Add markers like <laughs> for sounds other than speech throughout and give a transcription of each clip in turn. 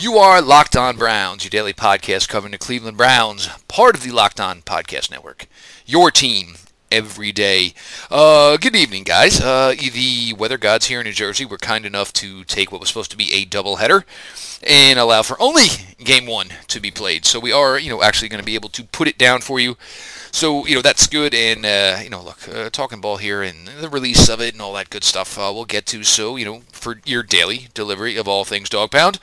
You are Locked On Browns, your daily podcast covering the Cleveland Browns, part of the Locked On Podcast Network. Your team every day. Uh, good evening, guys. Uh, the weather gods here in New Jersey were kind enough to take what was supposed to be a doubleheader and allow for only game one to be played. So we are, you know, actually going to be able to put it down for you. So you know that's good, and uh, you know, look, uh, talking ball here and the release of it and all that good stuff. Uh, we'll get to. So you know, for your daily delivery of all things dog pound,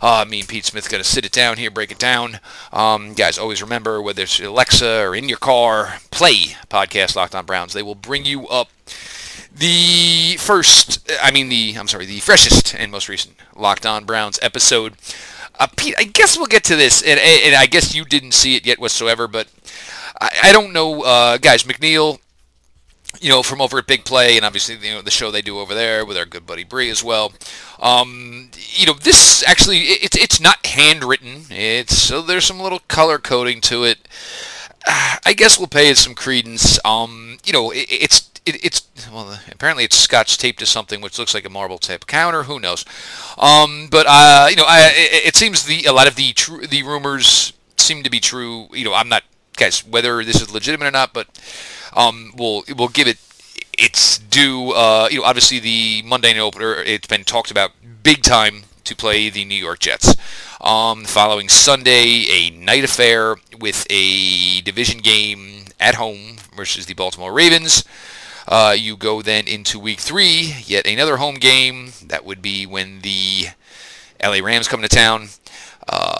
uh, me and Pete Smith going to sit it down here, break it down. Um, guys, always remember whether it's Alexa or in your car, play podcast Locked On Browns. They will bring you up the first, I mean the, I'm sorry, the freshest and most recent Locked On Browns episode. Uh, Pete, I guess we'll get to this, and, and I guess you didn't see it yet whatsoever, but I, I don't know, uh, guys. McNeil, you know, from over at Big Play, and obviously you know the show they do over there with our good buddy Bree as well. Um, you know, this actually it's it's not handwritten. It's so there's some little color coding to it. I guess we'll pay it some credence. Um, you know, it, it's it, it's well, apparently it's scotch taped to something which looks like a marble type counter. Who knows? Um, but uh, you know, I, it, it, seems the a lot of the tr- the rumors seem to be true. You know, I'm not guys whether this is legitimate or not, but um, we'll we'll give it its due. Uh, you know, obviously the Monday night opener. It's been talked about big time to play the New York Jets. Um, following Sunday, a night affair with a division game at home versus the Baltimore Ravens. Uh, you go then into week three, yet another home game. That would be when the LA Rams come to town. Uh,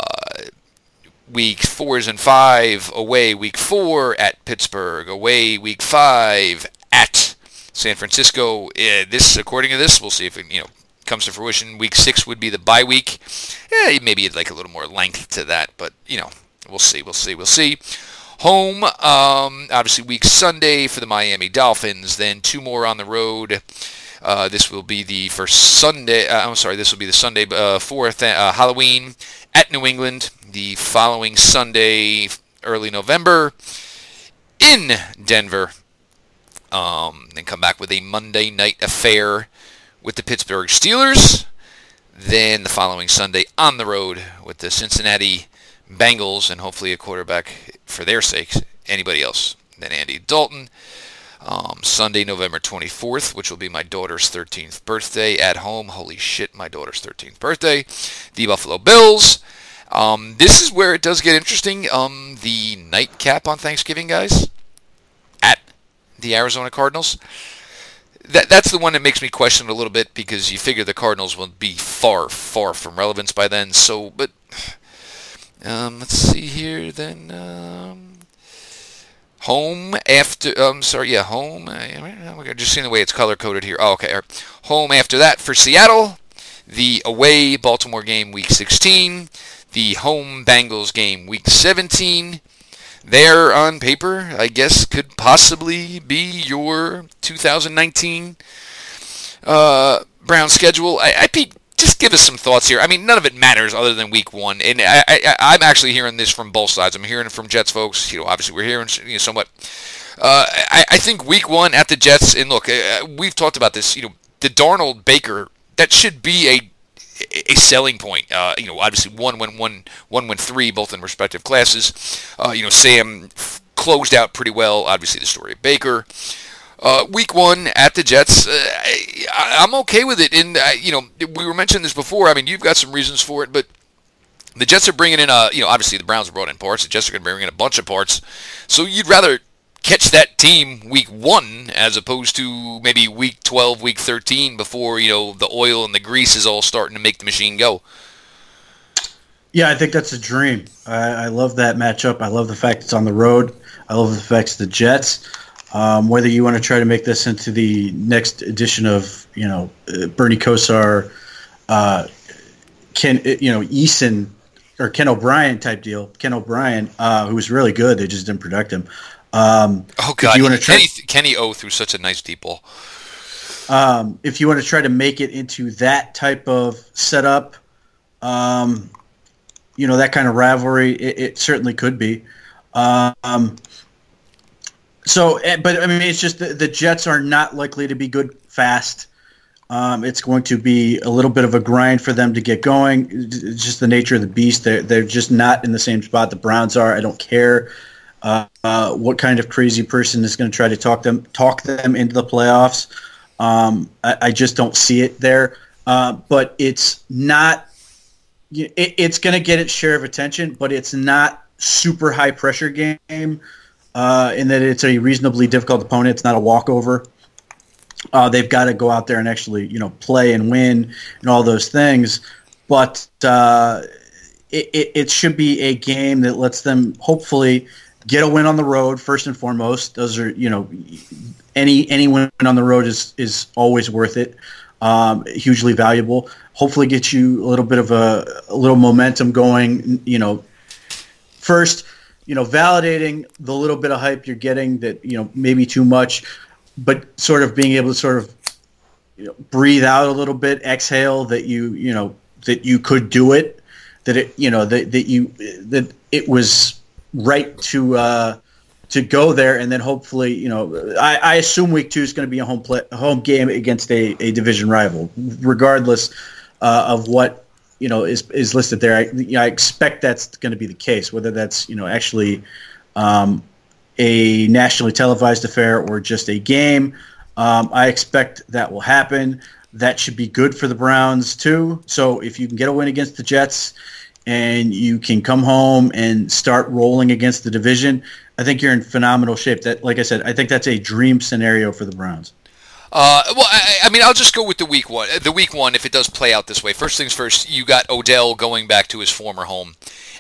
week fours and five away. Week four at Pittsburgh. Away week five at San Francisco. Uh, this, according to this, we'll see if it you know comes to fruition. Week six would be the bye week. Yeah, maybe it'd like a little more length to that, but you know, we'll see. We'll see. We'll see. Home, um, obviously, week Sunday for the Miami Dolphins. Then two more on the road. Uh, this will be the first Sunday. Uh, I'm sorry, this will be the Sunday uh, fourth uh, Halloween at New England. The following Sunday, early November, in Denver. Um, then come back with a Monday night affair with the Pittsburgh Steelers. Then the following Sunday on the road with the Cincinnati Bengals and hopefully a quarterback for their sakes, anybody else than Andy Dalton. Um, Sunday, November 24th, which will be my daughter's 13th birthday at home. Holy shit, my daughter's 13th birthday. The Buffalo Bills. Um, this is where it does get interesting. Um, the nightcap on Thanksgiving, guys, at the Arizona Cardinals. That, that's the one that makes me question it a little bit because you figure the Cardinals will be far, far from relevance by then. So, but um, let's see here then. Um, home after. I'm um, sorry, yeah, home. Uh, just seeing the way it's color coded here. Oh, okay. Home after that for Seattle. The away Baltimore game week 16. The home Bengals game week 17. There on paper, I guess, could possibly be your 2019 uh, Brown schedule. I, I just give us some thoughts here. I mean, none of it matters other than week one, and I, am actually hearing this from both sides. I'm hearing it from Jets folks. You know, obviously we're hearing you know, somewhat. Uh, I, I think week one at the Jets, and look, uh, we've talked about this. You know, the Darnold Baker that should be a a selling point. Uh, you know, obviously one went one, one went three, both in respective classes. Uh, you know, Sam closed out pretty well. Obviously, the story of Baker. Uh, week one at the Jets, uh, I, am okay with it. And uh, you know, we were mentioning this before. I mean, you've got some reasons for it, but the Jets are bringing in a, you know, obviously the Browns brought in parts. The Jets are going to bring in a bunch of parts. So you'd rather catch that team week one as opposed to maybe week 12, week 13 before you know the oil and the grease is all starting to make the machine go. Yeah, I think that's a dream. I, I love that matchup. I love the fact it's on the road. I love the fact it's the Jets. Um, whether you want to try to make this into the next edition of, you know, uh, Bernie Kosar, uh, Ken, uh, you know, Eason or Ken O'Brien type deal. Ken O'Brien, uh, who was really good, they just didn't protect him. Um, oh God, you want to try- Kenny, Kenny O threw such a nice deep ball. Um, if you want to try to make it into that type of setup, um, you know, that kind of rivalry, it, it certainly could be. Um, so, eh, but I mean, it's just the, the Jets are not likely to be good fast. Um, it's going to be a little bit of a grind for them to get going. It's just the nature of the beast. They're, they're just not in the same spot the Browns are. I don't care uh, uh, what kind of crazy person is going to try to talk them talk them into the playoffs. Um, I, I, just don't see it there. Uh, but it's not. It, it's going to get its share of attention, but it's not super high pressure game. Uh, in that it's a reasonably difficult opponent. It's not a walkover uh, they've got to go out there and actually, you know, play and win and all those things. But uh, it, it, it, should be a game that lets them hopefully get a win on the road first and foremost. Those are, you know, any any win on the road is is always worth it. Um, hugely valuable. Hopefully, get you a little bit of a, a little momentum going. You know, first, you know, validating the little bit of hype you're getting that you know maybe too much but sort of being able to sort of you know, breathe out a little bit, exhale that you you know that you could do it, that it you know that that you that it was right to uh, to go there, and then hopefully you know I, I assume week two is going to be a home play home game against a, a division rival, regardless uh, of what you know is is listed there. I, you know, I expect that's going to be the case, whether that's you know actually. Um, a nationally televised affair or just a game. Um, I expect that will happen. That should be good for the Browns too. So if you can get a win against the Jets and you can come home and start rolling against the division, I think you're in phenomenal shape. That, like I said, I think that's a dream scenario for the Browns. Uh, well, I, I, mean, I'll just go with the week one. The week one, if it does play out this way. First things first, you got Odell going back to his former home.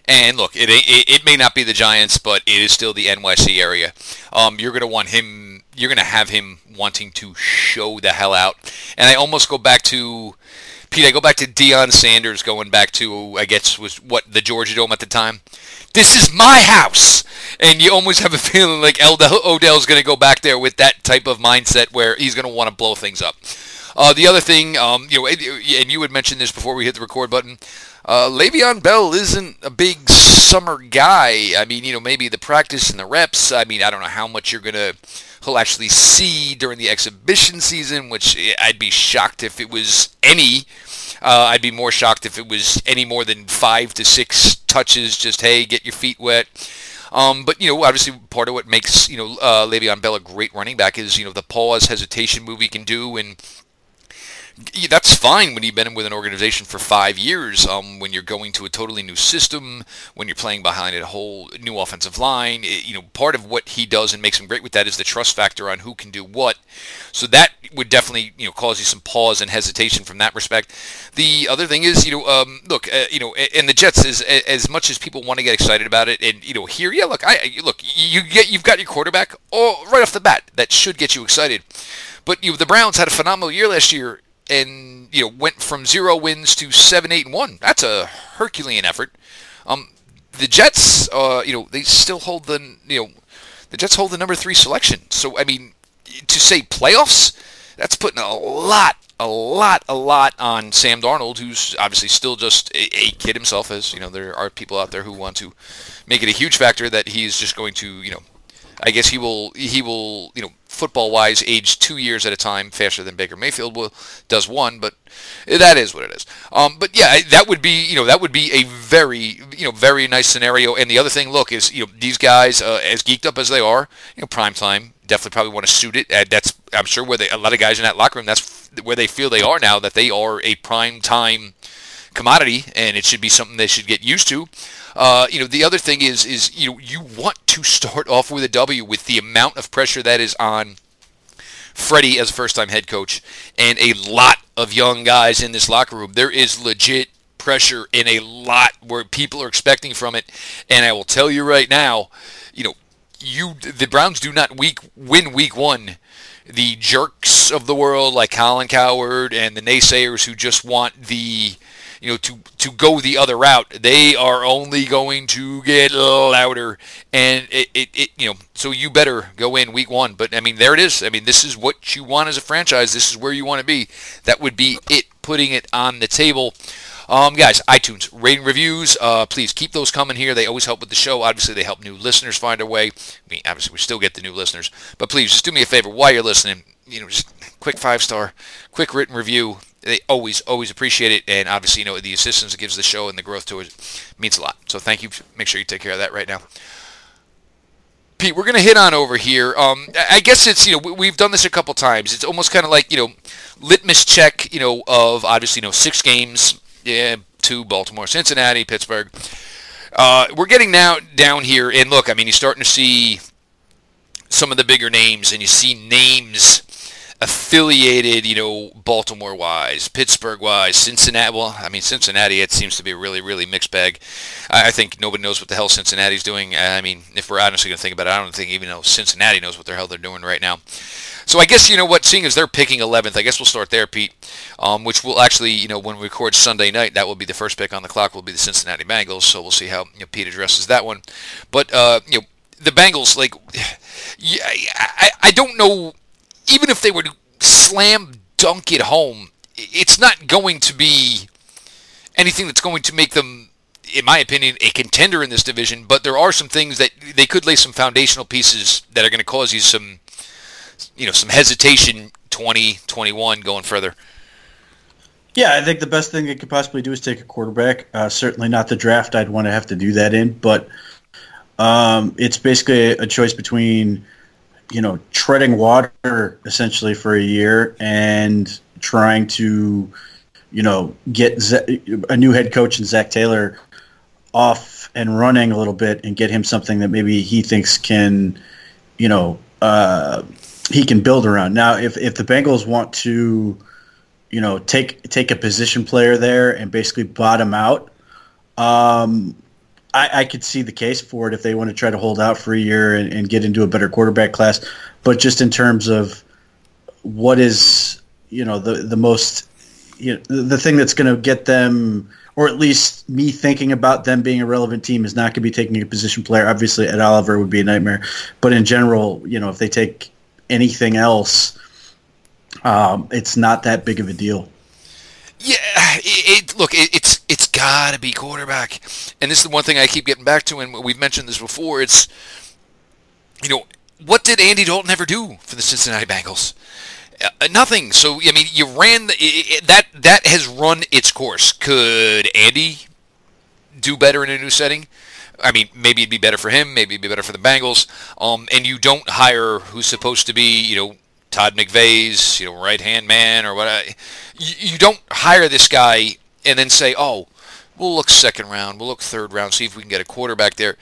And look, it, it, it may not be the Giants, but it is still the NYC area. Um, you're to want him. You're to have him wanting to show the hell out. And I almost go back to Pete. I go back to Deion Sanders going back to I guess was what the Georgia Dome at the time. This is my house, and you almost have a feeling like Odell's going to go back there with that type of mindset where he's going to want to blow things up. Uh, the other thing, um, you know, and you had mentioned this before we hit the record button. Uh, Le'Veon Bell isn't a big summer guy. I mean, you know, maybe the practice and the reps. I mean, I don't know how much you're gonna he'll actually see during the exhibition season, which I'd be shocked if it was any. Uh, I'd be more shocked if it was any more than five to six touches. Just hey, get your feet wet. Um, but you know, obviously, part of what makes you know uh, Le'Veon Bell a great running back is you know the pause hesitation move he can do and that's fine when you've been with an organization for five years. Um, when you're going to a totally new system, when you're playing behind a whole new offensive line, it, you know, part of what he does and makes him great with that is the trust factor on who can do what. So that would definitely, you know, cause you some pause and hesitation from that respect. The other thing is, you know, um, look, uh, you know, and the Jets is as much as people want to get excited about it, and you know, here, yeah, look, I look, you get, you've got your quarterback, oh, right off the bat, that should get you excited. But you know, the Browns had a phenomenal year last year and you know went from zero wins to seven, eight, and one. That's a Herculean effort. Um, the Jets, uh, you know, they still hold the you know, the Jets hold the number three selection. So I mean, to say playoffs, that's putting a lot, a lot, a lot on Sam Darnold, who's obviously still just a, a kid himself. As you know, there are people out there who want to make it a huge factor that he's just going to you know I guess he will he will you know football wise age two years at a time faster than Baker Mayfield will does one, but that is what it is. Um, but yeah, that would be you know that would be a very you know very nice scenario. And the other thing, look, is you know these guys uh, as geeked up as they are, you know prime time definitely probably want to suit it. That's I'm sure where they, a lot of guys in that locker room that's where they feel they are now that they are a prime time commodity, and it should be something they should get used to. Uh, you know, the other thing is is you know you want to start off with a W with the amount of pressure that is on Freddie as a first-time head coach and a lot of young guys in this locker room. There is legit pressure in a lot where people are expecting from it, and I will tell you right now, you know, you the Browns do not week win week one the jerks of the world like Colin Cowherd and the naysayers who just want the you know, to to go the other route, they are only going to get louder, and it, it, it, you know, so you better go in week one. But I mean, there it is. I mean, this is what you want as a franchise. This is where you want to be. That would be it, putting it on the table. Um, guys, iTunes rating reviews. Uh, please keep those coming here. They always help with the show. Obviously, they help new listeners find a way. I mean, obviously, we still get the new listeners, but please just do me a favor while you're listening. You know, just quick five star, quick written review. They always, always appreciate it, and obviously, you know, the assistance it gives the show and the growth to it means a lot. So, thank you. Make sure you take care of that right now. Pete, we're going to hit on over here. Um, I guess it's, you know, we've done this a couple times. It's almost kind of like, you know, litmus check, you know, of obviously, you know, six games, yeah, two, Baltimore, Cincinnati, Pittsburgh. Uh, we're getting now down here, and look, I mean, you're starting to see some of the bigger names, and you see names affiliated, you know, Baltimore wise, Pittsburgh wise, Cincinnati. Well, I mean, Cincinnati, it seems to be a really, really mixed bag. I, I think nobody knows what the hell Cincinnati's doing. I mean, if we're honestly going to think about it, I don't think even though Cincinnati knows what the hell they're doing right now. So I guess, you know what, seeing as they're picking 11th, I guess we'll start there, Pete, um, which will actually, you know, when we record Sunday night, that will be the first pick on the clock will be the Cincinnati Bengals. So we'll see how you know, Pete addresses that one. But, uh, you know, the Bengals, like, <sighs> yeah, I, I don't know even if they were to slam dunk it home, it's not going to be anything that's going to make them, in my opinion, a contender in this division. But there are some things that they could lay some foundational pieces that are going to cause you some, you know, some hesitation. 20, 21, going further. Yeah, I think the best thing they could possibly do is take a quarterback. Uh, certainly not the draft I'd want to have to do that in, but um, it's basically a choice between you know, treading water essentially for a year and trying to, you know, get a new head coach and Zac Taylor off and running a little bit and get him something that maybe he thinks can, you know, uh, he can build around. Now, if if the Bengals want to, you know, take take a position player there and basically bottom out, um, I, I, could see the case for it if they want to try to hold out for a year and, and, get into a better quarterback class. But just in terms of what is you know the the most you know, the, thing that's going to get them, or at least me thinking about them being a relevant team, is not going to be taking a position player. Obviously, Ed Oliver would be a nightmare. But in general, you know, if they take anything else, um, it's not that big of a deal. Yeah, it, it, look, it, it's it's got to be quarterback, and this is the one thing I keep getting back to, and we've mentioned this before. It's you know what did Andy Dalton ever do for the Cincinnati Bengals? Uh, nothing. So I mean, you ran the, it, that that has run its course. Could Andy do better in a new setting? I mean, maybe it'd be better for him. Maybe it'd be better for the Bengals. Um, and you don't hire who's supposed to be, you know, Todd McVay's, you know, right hand man or what. You, you don't hire this guy and then say, oh, we'll look second round, we'll look third round, see if we can get a quarterback there.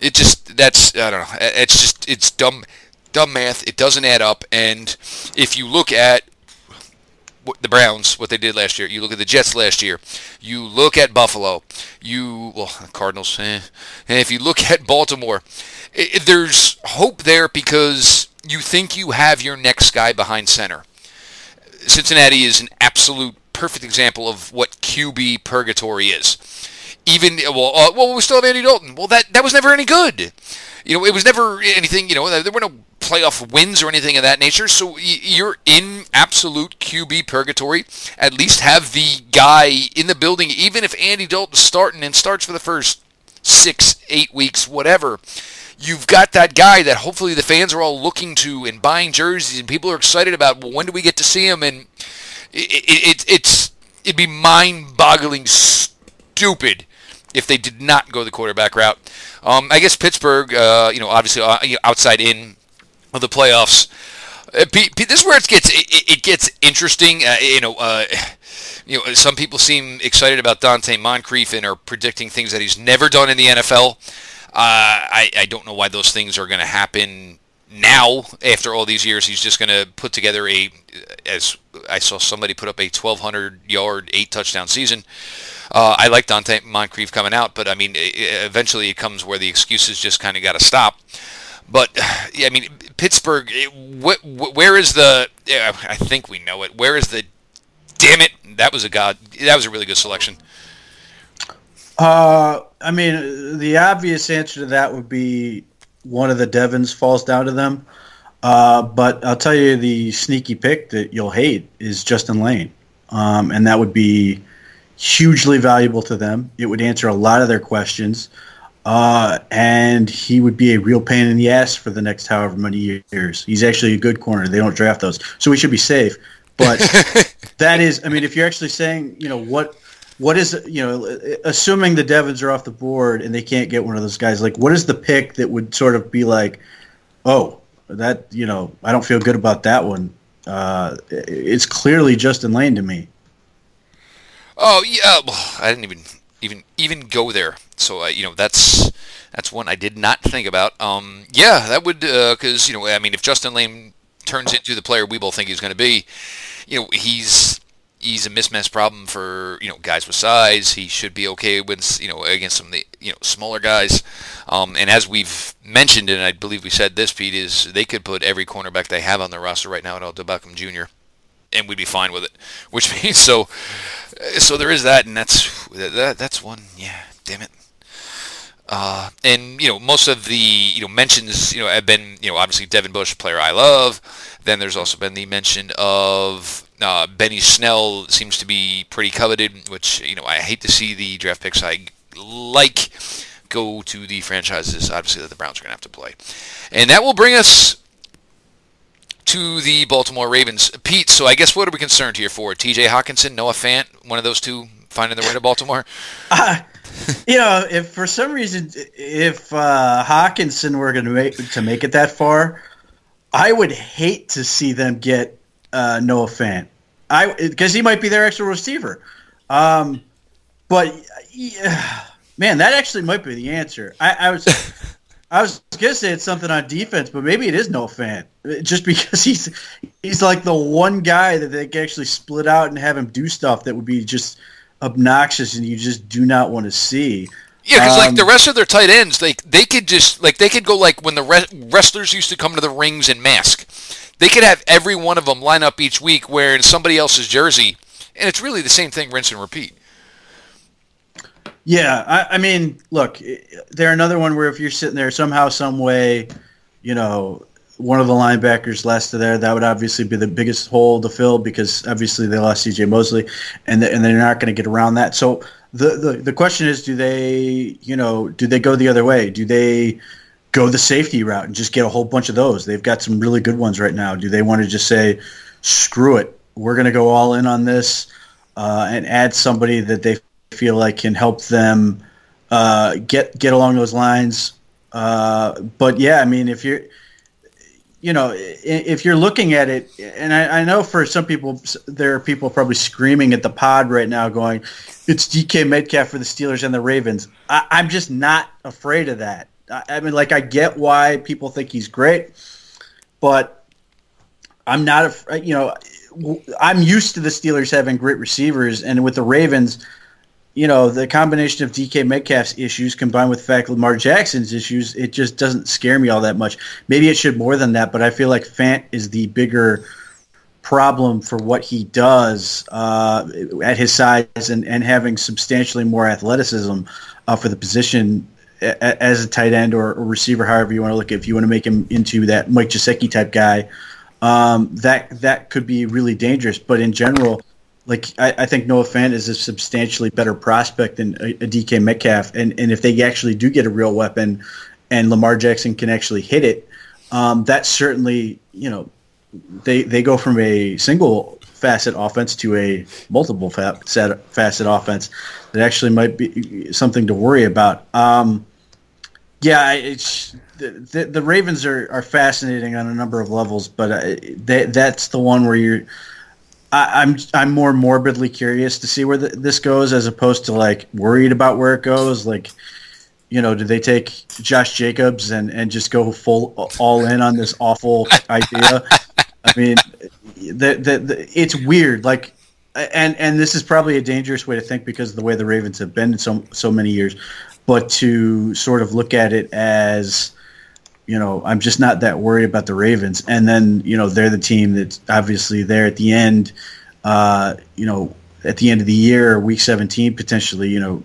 It just that's I don't know. It's just it's dumb, dumb math. It doesn't add up. And if you look at the Browns, what they did last year. You look at the Jets last year. You look at Buffalo. You well, Cardinals. Eh. And if you look at Baltimore, it, there's hope there because you think you have your next guy behind center. Cincinnati is an absolute perfect example of what QB purgatory is. Even well, uh, well, we still have Andy Dalton. Well, that that was never any good. You know, it was never anything. You know, there were no playoff wins or anything of that nature. So you're in absolute QB purgatory. At least have the guy in the building, even if Andy Dalton's starting and starts for the first six, eight weeks, whatever you've got that guy that hopefully the fans are all looking to and buying jerseys and people are excited about. Well, when do we get to see him? And it, it, it's it'd be mind-boggling stupid if they did not go the quarterback route. Um, I guess Pittsburgh, uh, you know, obviously uh, outside in of the playoffs. Uh, this is where it gets it gets interesting. Uh, you know, uh, you know, some people seem excited about Donte Moncrief and are predicting things that he's never done in the NFL. Uh, I, I don't know why those things are going to happen now after all these years. He's just going to put together a, as I saw somebody put up a 1,200 yard, eight touchdown season. Uh, I like Donte Moncrief coming out, but I mean, eventually it comes where the excuses just kind of got to stop. But I mean, Pittsburgh. Wh- where is the? I think we know it. Where is the? Damn it! That was a god. That was a really good selection. Uh, I mean, the obvious answer to that would be one of the Devins falls down to them. Uh, but I'll tell you the sneaky pick that you'll hate is Justin Layne. Um, and that would be, hugely valuable to them. It would answer a lot of their questions. Uh, and he would be a real pain in the ass for the next however many years. He's actually a good corner. They don't draft those, so we should be safe. But <laughs> that is, I mean, if you're actually saying, you know, what what is you know, assuming the Devins are off the board and they can't get one of those guys, like what is the pick that would sort of be like, oh, that you know, I don't feel good about that one. Uh, it's clearly Justin Layne to me. Oh yeah, I didn't even even even go there. So uh, you know that's that's one I did not think about. Um, yeah, that would because uh, you know I mean if Justin Layne turns into the player we both think he's going to be, you know he's he's a mismatch problem for you know guys with size. He should be okay with you know against some of the you know smaller guys. Um, and as we've mentioned, and I believe we said this, Pete, is they could put every cornerback they have on their roster right now at Odell Beckham Jr. and we'd be fine with it. <laughs> Which means so so there is that, and that's that, that's one. Yeah, damn it. Uh, and you know, most of the you know mentions you know have been you know obviously Devin Bush, player I love. Then there's also been the mention of uh, Benny Snell seems to be pretty coveted, which you know I hate to see the draft picks I like go to the franchises obviously that the Browns are going to have to play. And that will bring us to the Baltimore Ravens. Pete, so I guess what are we concerned here for? TJ Hockenson, Noah Fant, one of those two finding their way to Baltimore? Uh, <laughs> <laughs> you know, if for some reason, if uh, Hockenson were going to make to make it that far, I would hate to see them get uh, Noah Fant. I because he might be their extra receiver. Um, but yeah, man, that actually might be the answer. I, I was I was gonna say it's something on defense, but maybe it is Noah Fant, just because he's he's like the one guy that they can actually split out and have him do stuff that would be just obnoxious and you just do not want to see. Yeah, because um, like the um, rest of their tight ends, they they could just like they could go like when the re- wrestlers used to come to the rings in mask, they could have every one of them line up each week wearing somebody else's jersey, and it's really the same thing, rinse and repeat. Yeah, I, I, mean, look, they're another one where if you're sitting there somehow, some way, you know, one of the linebackers less to there, that would obviously be the biggest hole to fill because obviously they lost C.J. Mosley, and the, and they're not going to get around that. So the, the the question is, do they, you know, do they go the other way? Do they go the safety route and just get a whole bunch of those? They've got some really good ones right now. Do they want to just say, screw it, we're going to go all in on this uh, and add somebody that they feel like can help them uh, get get along those lines. Uh, but yeah, I mean, if you're you know, if you're looking at it, and I, I, know for some people, there are people probably screaming at the pod right now, going, "It's DK Metcalf for the Steelers and the Ravens." I, am just not afraid of that. I, I, mean, like, I get why people think he's great, but I'm not. You know, I'm used to the Steelers having great receivers, and with the Ravens, you know, the combination of DK Metcalf's issues combined with the fact Lamar Jackson's issues, it just doesn't scare me all that much. Maybe it should more than that, but I feel like Fant is the bigger problem for what he does uh, at his size and, and having substantially more athleticism uh, for the position as a tight end or a receiver, however you want to look at. If you want to make him into that Mike Gesicki type guy, um, that that could be really dangerous. But in general like I, I, think Noah Fant is a substantially better prospect than a, a, DK Metcalf, and and if they actually do get a real weapon, and Lamar Jackson can actually hit it, um, that certainly you know they they go from a single facet offense to a multiple facet facet offense that actually might be something to worry about. Um, yeah, it's the, the, the Ravens are, are fascinating on a number of levels, but uh, they, that's the one where you're I, am I'm, I'm more morbidly curious to see where the, this goes as opposed to like worried about where it goes. Like, you know, do they take Josh Jacobs and, and just go full all in on this awful <laughs> idea? I mean, the, the, the, it's weird. Like, and and this is probably a dangerous way to think because of the way the Ravens have been in so so many years. But to sort of look at it as you know, I'm just not that worried about the Ravens. And then, you know, they're the team that's obviously there at the end, uh, you know, at the end of the year, week 17, potentially, you know,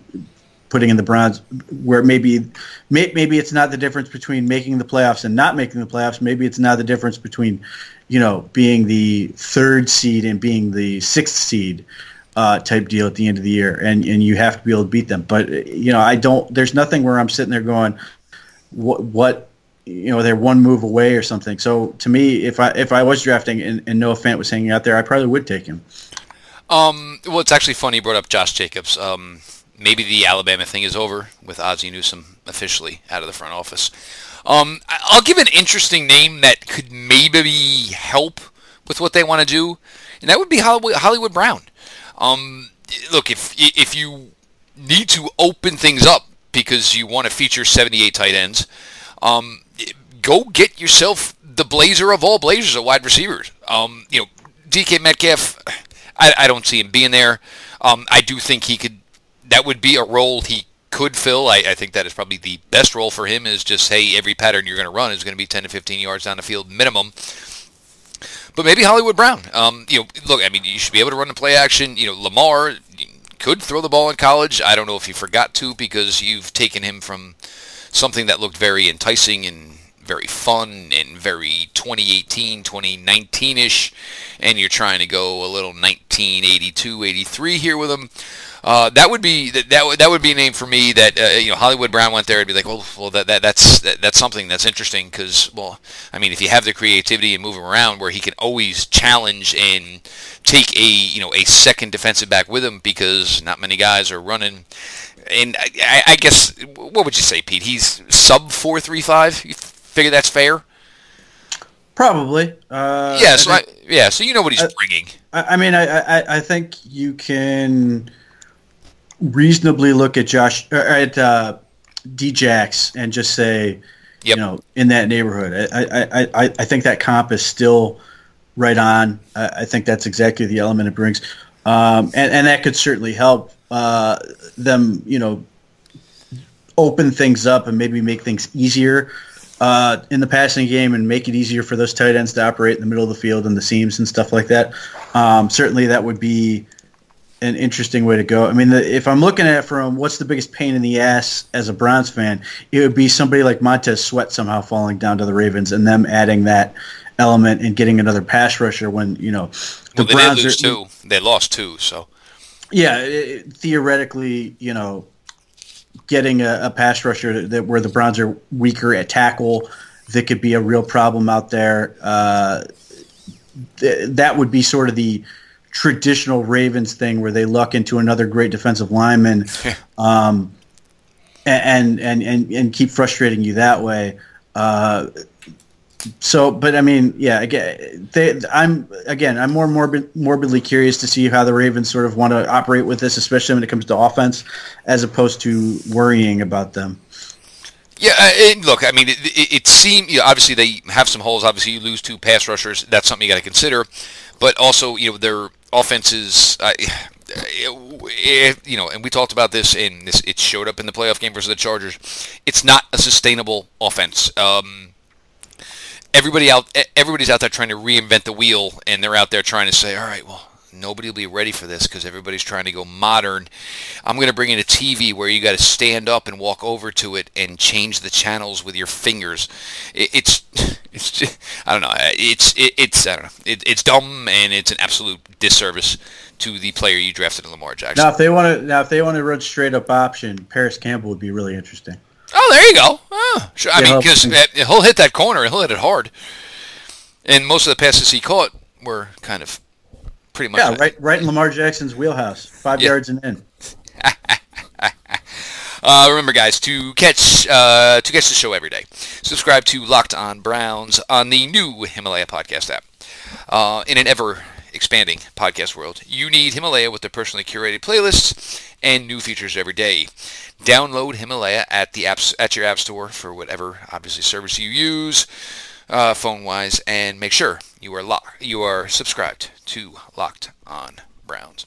putting in the Browns where maybe maybe it's not the difference between making the playoffs and not making the playoffs. Maybe it's not the difference between, you know, being the third seed and being the sixth seed. uh, type deal at the end of the year, and and you have to be able to beat them. But you know, I don't. There's nothing where I'm sitting there going, what what you know they're one move away or something. So to me, if I if I was drafting and, and Noah Fant was hanging out there, I probably would take him. Um, well, it's actually funny you brought up Josh Jacobs. Um, maybe the Alabama thing is over with Ozzie Newsome officially out of the front office. Um, I'll give an interesting name that could maybe help with what they want to do, and that would be Hollywood, Brown. Um, look, if if you need to open things up because you want to feature 78 tight ends, um, go get yourself the blazer of all blazers at wide receivers. Um, you know, DK Metcalf, I, I don't see him being there. Um, I do think he could. That would be a role he could fill. I, I, think that is probably the best role for him. Is just hey, every pattern you're going to run is going to be 10 to 15 yards down the field minimum. But maybe Hollywood Brown. Um, you know, look, I mean, you should be able to run the play action. You know, Lamar could throw the ball in college. I don't know if he forgot to because you've taken him from something that looked very enticing and very fun and very 2018, 2019-ish, and you're trying to go a little 1982, 83 here with him. Uh, that would be that, that that would be a name for me that uh, you know Hollywood Brown went there and be like well well that, that that's that, that's something that's interesting because well I mean if you have the creativity and move him around where he can always challenge and take a you know a second defensive back with him because not many guys are running and I, I guess what would you say Pete he's sub four three five figure that's fair Probably. Uh, yeah, so I I, yeah, so you know what he's uh, bringing. I, I mean, I, I, I think you can reasonably look at Josh at uh, Djax and just say, yep. you know, in that neighborhood. I, I, I, I think that comp is still right on. I, I think that's exactly the element it brings, um, and and that could certainly help uh, them, you know, open things up and maybe make things easier. Uh, in the passing game and make it easier for those tight ends to operate in the middle of the field and the seams and stuff like that. Um, certainly, that would be an interesting way to go. I mean, the, if I'm looking at it from what's the biggest pain in the ass as a Browns fan, it would be somebody like Montez Sweat somehow falling down to the Ravens and them adding that element and getting another pass rusher when you know the well, they Browns lose are, two. They lost two, so yeah, it, theoretically, you know, getting a, a pass rusher that where the Browns are weaker at tackle that could be a real problem out there. Uh, th- that would be sort of the traditional Ravens thing where they luck into another great defensive lineman, um, and, and and and keep frustrating you that way. Uh, so, but I mean, yeah, again, they, I'm again, I'm more morbid, morbidly curious to see how the Ravens sort of want to operate with this, especially when it comes to offense, as opposed to worrying about them. Yeah, uh, look, I mean, it, it, it seemed you know, obviously they have some holes. Obviously, you lose two pass rushers. That's something you got to consider. But also, you know, their offenses, uh, you know, and we talked about this, and this it showed up in the playoff game versus the Chargers. It's not a sustainable offense. Um, everybody out, everybody's out there trying to reinvent the wheel, and they're out there trying to say, all right, well, nobody will be ready for this because everybody's trying to go modern. I'm going to bring in a TV where you got to stand up and walk over to it and change the channels with your fingers. It, it's <laughs> it's just, I don't know. It's it, it's I don't know. It, it's dumb and it's an absolute disservice to the player you drafted in Lamar Jackson. Now if they want to now if they want to run straight up option, Parris Campbell would be really interesting. Oh, there you go. Oh, sure. I mean, because he'll hit that corner, he'll hit it hard, and most of the passes he caught were kind of pretty much. Yeah, right, right in Lamar Jackson's wheelhouse, five yeah. yards and in. <laughs> uh, remember, guys, to catch uh, to catch the show every day, subscribe to Locked On Browns on the new Himalaya podcast app. Uh, in an ever expanding podcast world, you need Himalaya with their personally curated playlists and new features every day. Download Himalaya at the apps at your app store for whatever obviously service you use uh, phone wise, and make sure you are lock, you are subscribed to Locked On Browns.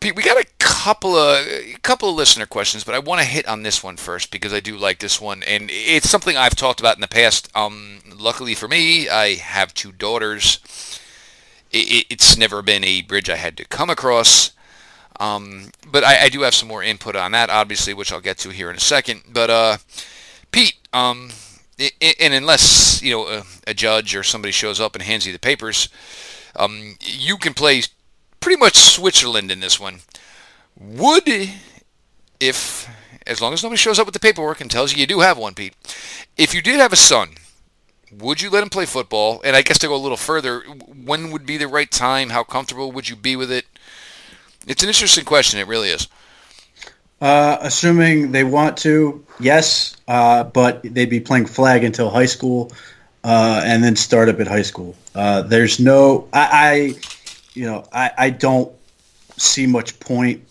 Pete, we got a couple of a couple of listener questions, but I want to hit on this one first because I do like this one, and it's something I've talked about in the past. Um, luckily for me, I have two daughters. It, it's never been a bridge I had to come across. Um, but I, I, do have some more input on that, obviously, which I'll get to here in a second. But uh, Pete, um, and unless you know a, a, judge or somebody shows up and hands you the papers, um, you can play pretty much Switzerland in this one. Would, if, as long as nobody shows up with the paperwork and tells you you do have one, Pete, if you did have a son, would you let him play football? And I guess to go a little further, when would be the right time? How comfortable would you be with it? It's an interesting question. It really is. Uh, assuming they want to, yes, uh, but they'd be playing flag until high school, uh, and then start up at high school. Uh, there's no, I, I, you know, I, I don't see much point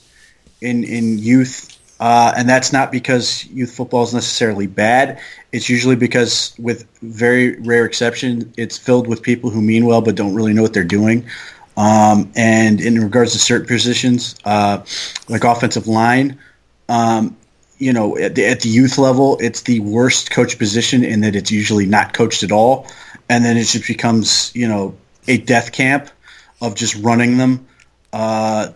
in in youth, uh, and that's not because youth football is necessarily bad. It's usually because, with very rare exception, it's filled with people who mean well but don't really know what they're doing. Um, and in regards to certain positions, uh, like offensive line, um, you know, at the, at the, youth level, it's the worst coach position in that it's usually not coached at all, and then it just becomes, you know, a death camp of just running them. Uh,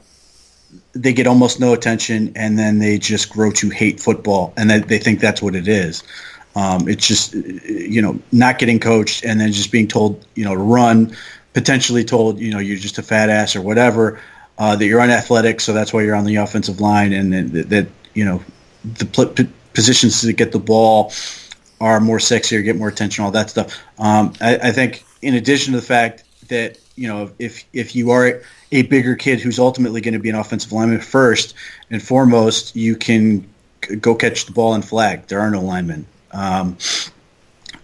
they get almost no attention, and then they just grow to hate football, and they, they think that's what it is. Um, it's just, you know, not getting coached, and then just being told, you know, to run, potentially told, you know, you're just a fat ass or whatever. Uh, that you're unathletic, so that's why you're on the offensive line, and that, that you know the p- positions to get the ball are more sexy or get more attention, all that stuff. Um, I, I, think in addition to the fact that you know if if you are a bigger kid who's ultimately going to be an offensive lineman first and foremost, you can go catch the ball and flag. There are no linemen. Um,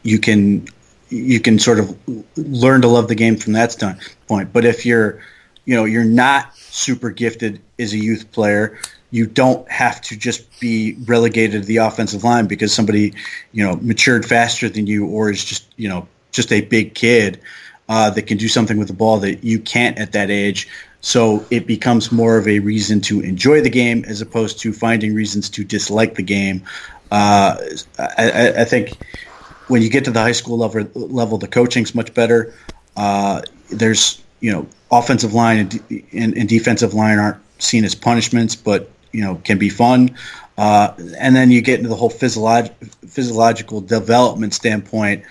you can you can sort of learn to love the game from that standpoint. But if you're you know you're not super gifted as a youth player you don't have to just be relegated to the offensive line because somebody, you know, matured faster than you or is just, you know, just a big kid uh, that can do something with the ball that you can't at that age. So it becomes more of a reason to enjoy the game as opposed to finding reasons to dislike the game. Uh, I, I, think when you get to the high school level, level the coaching's much better. Uh, there's, you know, offensive line and, and, and defensive line aren't seen as punishments, but you know can be fun. Uh, and then you get into the whole physiolog- physiological development standpoint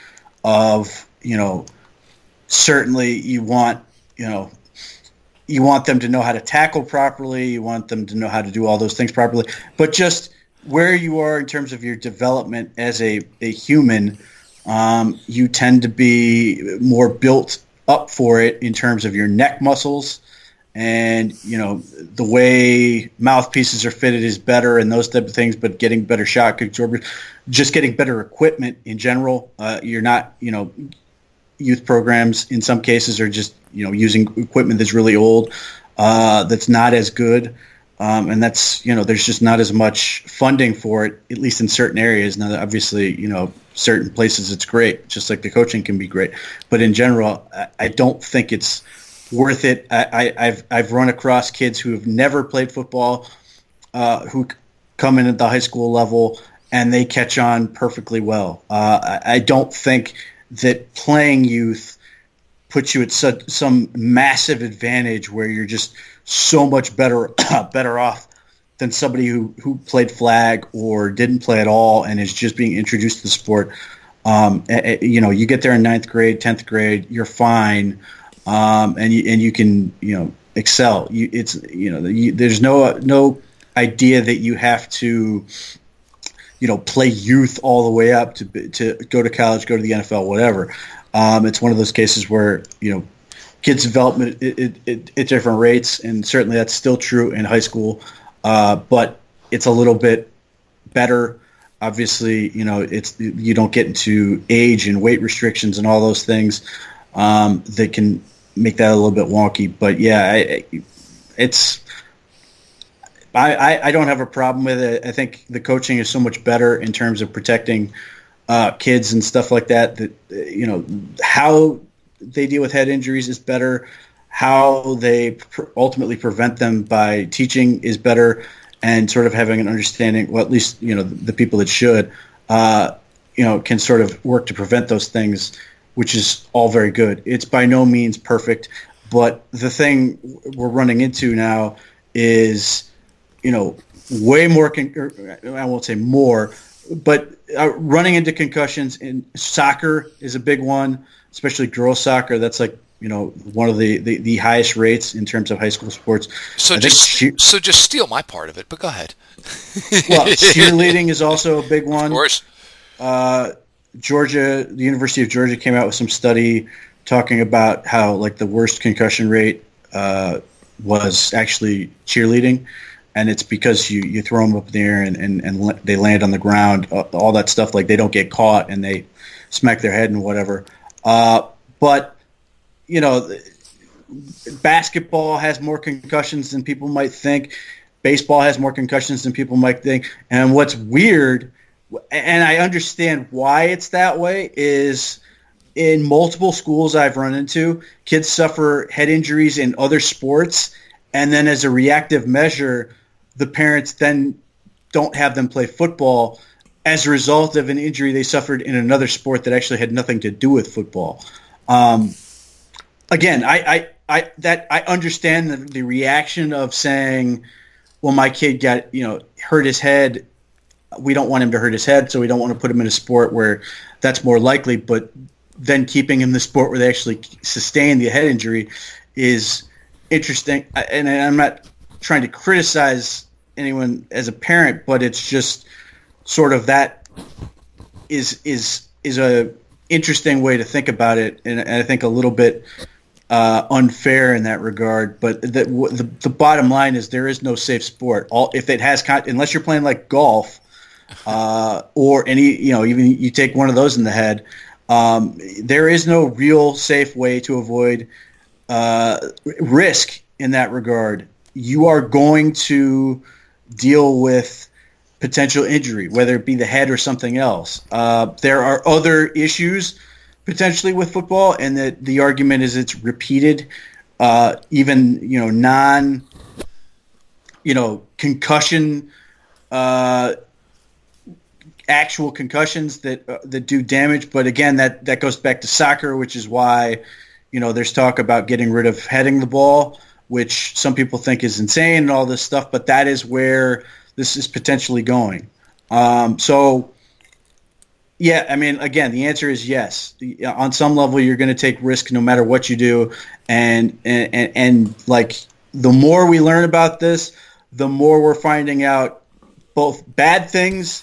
of you know certainly you want you know you want them to know how to tackle properly you want them to know how to do all those things properly but just where you are in terms of your development as a, a human um, you tend to be more built up for it in terms of your neck muscles. And you know the way mouthpieces are fitted is better and those type of things but getting better shock absorbers just getting better equipment in general uh, you're not you know youth programs in some cases are just you know using equipment that's really old uh, that's not as good um, and that's you know there's just not as much funding for it at least in certain areas now obviously you know certain places it's great just like the coaching can be great but in general I, I don't think it's worth it. I, have I've run across kids who have never played football, uh, who come in at the high school level and they catch on perfectly well. Uh, I, I, don't think that playing youth puts you at some massive advantage where you're just so much better <clears throat> better off than somebody who, who played flag or didn't play at all and is just being introduced to the sport. Um, you know, you get there in ninth grade, tenth grade, you're fine um, and you and you can you know excel. You, it's you know you, there's no no idea that you have to you know play youth all the way up to to go to college, go to the NFL, whatever. Um, it's one of those cases where you know kids development at, at, at different rates, and certainly that's still true in high school. Uh, but it's a little bit better. Obviously, you know it's you don't get into age and weight restrictions and all those things um, that can make that a little bit wonky. But yeah, I, it's I, I don't have a problem with it. I think the coaching is so much better in terms of protecting uh, kids and stuff like that. That you know how they deal with head injuries is better. How they pr- ultimately prevent them by teaching is better, and sort of having an understanding. Well, at least you know the, the people that should, uh, you know, can sort of work to prevent those things which is all very good. It's by no means perfect, but the thing we're running into now is, you know, way more. Con- I won't say more, but uh, running into concussions in soccer is a big one, especially girls soccer. That's like you know, one of the, the, the highest rates in terms of high school sports. So I just cheer- so just steal my part of it, but go ahead. well, <laughs> cheerleading is also a big one. Of course. Uh, Georgia, the University of Georgia came out with some study talking about how like the worst concussion rate uh, was actually cheerleading, and it's because you, you throw them up in the air and, and, and they land on the ground, all that stuff. Like they don't get caught and they smack their head and whatever. Uh, but you know, basketball has more concussions than people might think. Baseball has more concussions than people might think. And what's weird, and I understand why it's that way, is in multiple schools I've run into, kids suffer head injuries in other sports, and then as a reactive measure, the parents then don't have them play football as a result of an injury they suffered in another sport that actually had nothing to do with football. Um, again, I, I, I that I understand the, the reaction of saying, "Well, my kid got you know hurt his head. We don't want him to hurt his head, so we don't want to put him in a sport where that's more likely." But then keeping him in the sport where they actually sustain the head injury is interesting. And I'm not trying to criticize anyone as a parent, but it's just sort of that is is is a interesting way to think about it, and I think a little bit uh, unfair in that regard. But the, the the bottom line is there is no safe sport. All if it has con- unless you're playing like golf uh, or any you know even you take one of those in the head. Um, there is no real safe way to avoid uh, risk in that regard. You are going to deal with potential injury, whether it be the head or something else. Uh, there are other issues potentially with football, and that the argument is it's repeated, uh, even you know non, you know concussion, uh, actual concussions that uh, that do damage. But again, that that goes back to soccer, which is why you know there's talk about getting rid of heading the ball, which some people think is insane and all this stuff. But that is where this is potentially going. Um, so, yeah, I mean, again, the answer is yes. On some level, you're going to take risk no matter what you do, and and and, and like the more we learn about this, the more we're finding out both bad things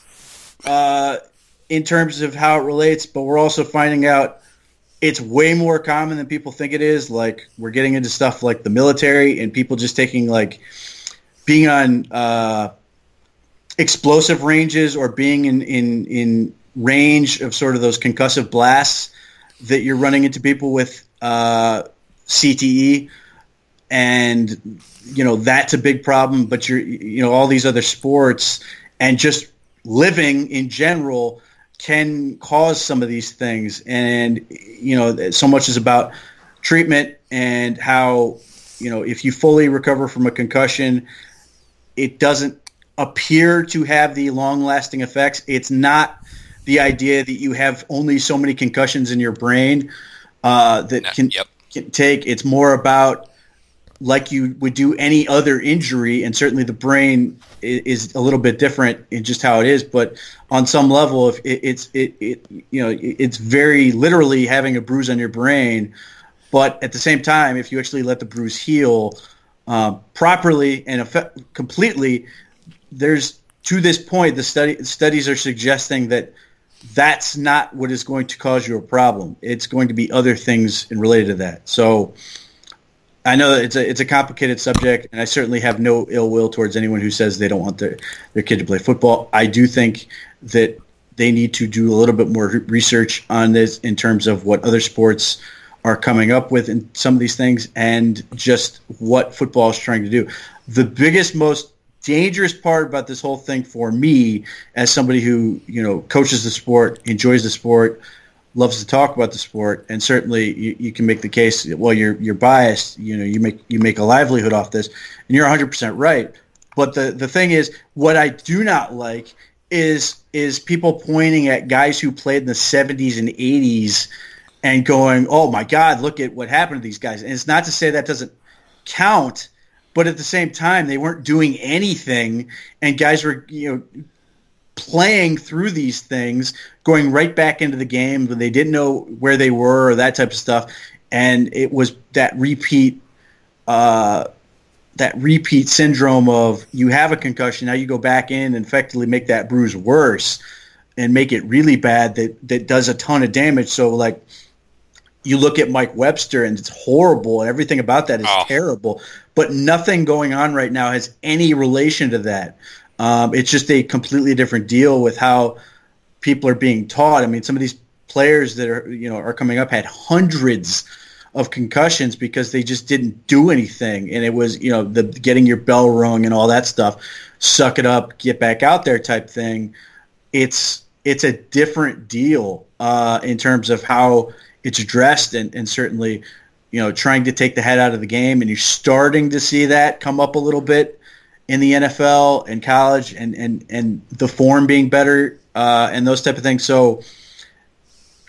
uh, in terms of how it relates, but we're also finding out it's way more common than people think it is. Like we're getting into stuff like the military and people just taking like being on uh, explosive ranges or being in, in in range of sort of those concussive blasts that you're running into people with uh, CTE, and you know that's a big problem. But you're you know all these other sports and just living in general can cause some of these things, and you know so much is about treatment and how you know if you fully recover from a concussion, it doesn't appear to have the long-lasting effects. It's not the idea that you have only so many concussions in your brain uh, that can, yep. can take. It's more about like you would do any other injury, and certainly the brain is, is a little bit different in just how it is. But on some level, if it, it's it, it you know it, it's very literally having a bruise on your brain. But at the same time, if you actually let the bruise heal uh, properly and effect- completely, there's to this point the study studies are suggesting that that's not what is going to cause you a problem. It's going to be other things in related to that. So I know it's a it's a complicated subject, and I certainly have no ill will towards anyone who says they don't want their their kid to play football. I do think that they need to do a little bit more research on this in terms of what other sports are coming up with in some of these things, and just what football is trying to do. The biggest, most dangerous part about this whole thing for me, as somebody who you know coaches the sport, enjoys the sport, loves to talk about the sport, and certainly you, you can make the case. Well, you're you're biased. You know, you make you make a livelihood off this, and you're 100 percent right. But the the thing is, what I do not like is is people pointing at guys who played in the 70s and 80s and going, "Oh my God, look at what happened to these guys." And it's not to say that doesn't count, but at the same time, they weren't doing anything, and guys were you know playing through these things, going right back into the game when they didn't know where they were or that type of stuff. and it was that repeat. Uh, that repeat syndrome of you have a concussion, now you go back in and effectively make that bruise worse and make it really bad that that does a ton of damage. So like you look at Mike Webster and it's horrible and everything about that is oh. terrible. But nothing going on right now has any relation to that. Um, it's just a completely different deal with how people are being taught. I mean, some of these players that are you know are coming up had hundreds of concussions because they just didn't do anything, and it was you know the getting your bell rung and all that stuff. Suck it up, get back out there type thing. It's it's a different deal uh, in terms of how it's addressed, and, and certainly, you know, trying to take the head out of the game, and you're starting to see that come up a little bit in the NFL and college, and and and the form being better uh, and those type of things. So,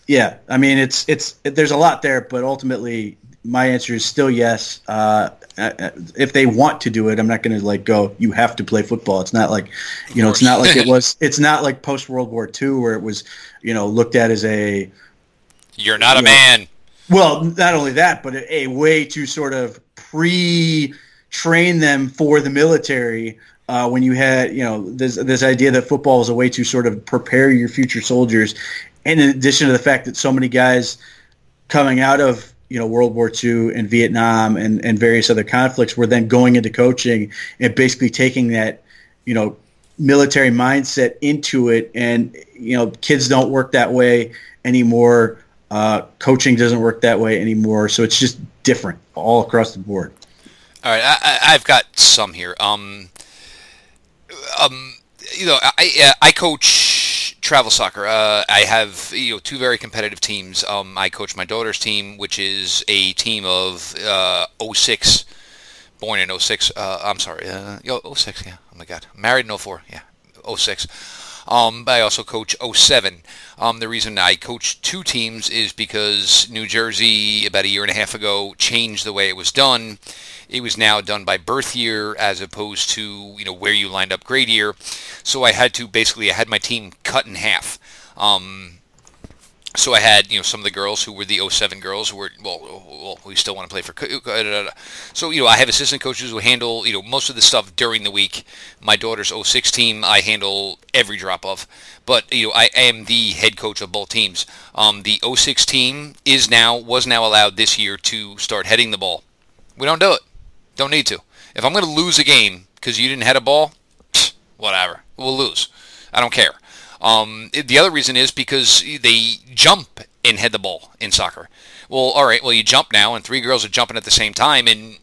yeah, I mean, it's it's it, there's a lot there, but ultimately, my answer is still yes. Uh, uh, uh, if they want to do it, I'm not going to like go. You have to play football. It's not like, you know, it's not like it <laughs> was. It's not like post World War II where it was, you know, looked at as a. You're not a man. Well, not only that, but a, way to sort of pre-train them for the military. Uh, when you had, you know, this this idea that football was a way to sort of prepare your future soldiers, in addition to the fact that so many guys coming out of you know World War II and Vietnam and, and various other conflicts were then going into coaching and basically taking that you know military mindset into it and you know kids don't work that way anymore uh, coaching doesn't work that way anymore so it's just different all across the board all right I, have got some here um, um, you know I, I coach travel soccer. Uh, I have you know two very competitive teams. Um, I coach my daughter's team, which is a team of uh, 06, born in 06. Uh, I'm sorry, uh, 06. Yeah. Oh my God, married in 04. Yeah, 06. Um, I also coach 07. Um, the reason I coach two teams is because New Jersey, about a year and a half ago, changed the way it was done. It was now done by birth year as opposed to you know where you lined up grade year. So I had to basically I had my team cut in half. Um, so I had you know some of the girls who were the 07 girls who were well, well we still want to play for so you know I have assistant coaches who handle you know most of the stuff during the week. My daughter's 06 team I handle every drop of. But you know I am the head coach of both teams. Um, the 06 team is now was now allowed this year to start heading the ball. We don't do it. Don't need to. If I'm going to lose a game because you didn't head a ball <sniffs> whatever. We'll lose. I don't care um, the other reason is because they jump and head the ball in soccer. Well, all right, well, you jump now, and three girls are jumping at the same time, and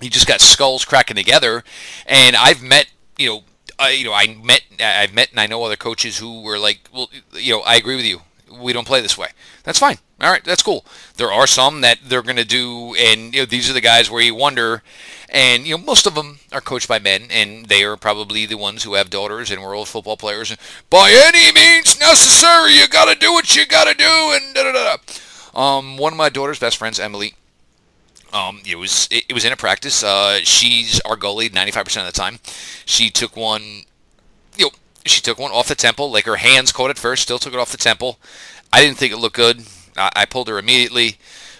you just got skulls cracking together. And I've met, you know, I, you know, I met, I've met, and I know other coaches who were like, well, you know, I agree with you. We don't play this way. That's fine. All right, that's cool. There are some that they're going to do, and you know, these are the guys where you wonder, and you know, most of them are coached by men, and they are probably the ones who have daughters and were old football players. And by any means necessary, you got to do what you got to do, and da da da. Um, one of my daughter's best friends, Emily. Um, it was it, it was in a practice. Uh, she's our goalie 95% of the time. She took one, you know, she took one off the temple. Like her hands caught it first, still took it off the temple. I didn't think it looked good. I, I pulled her immediately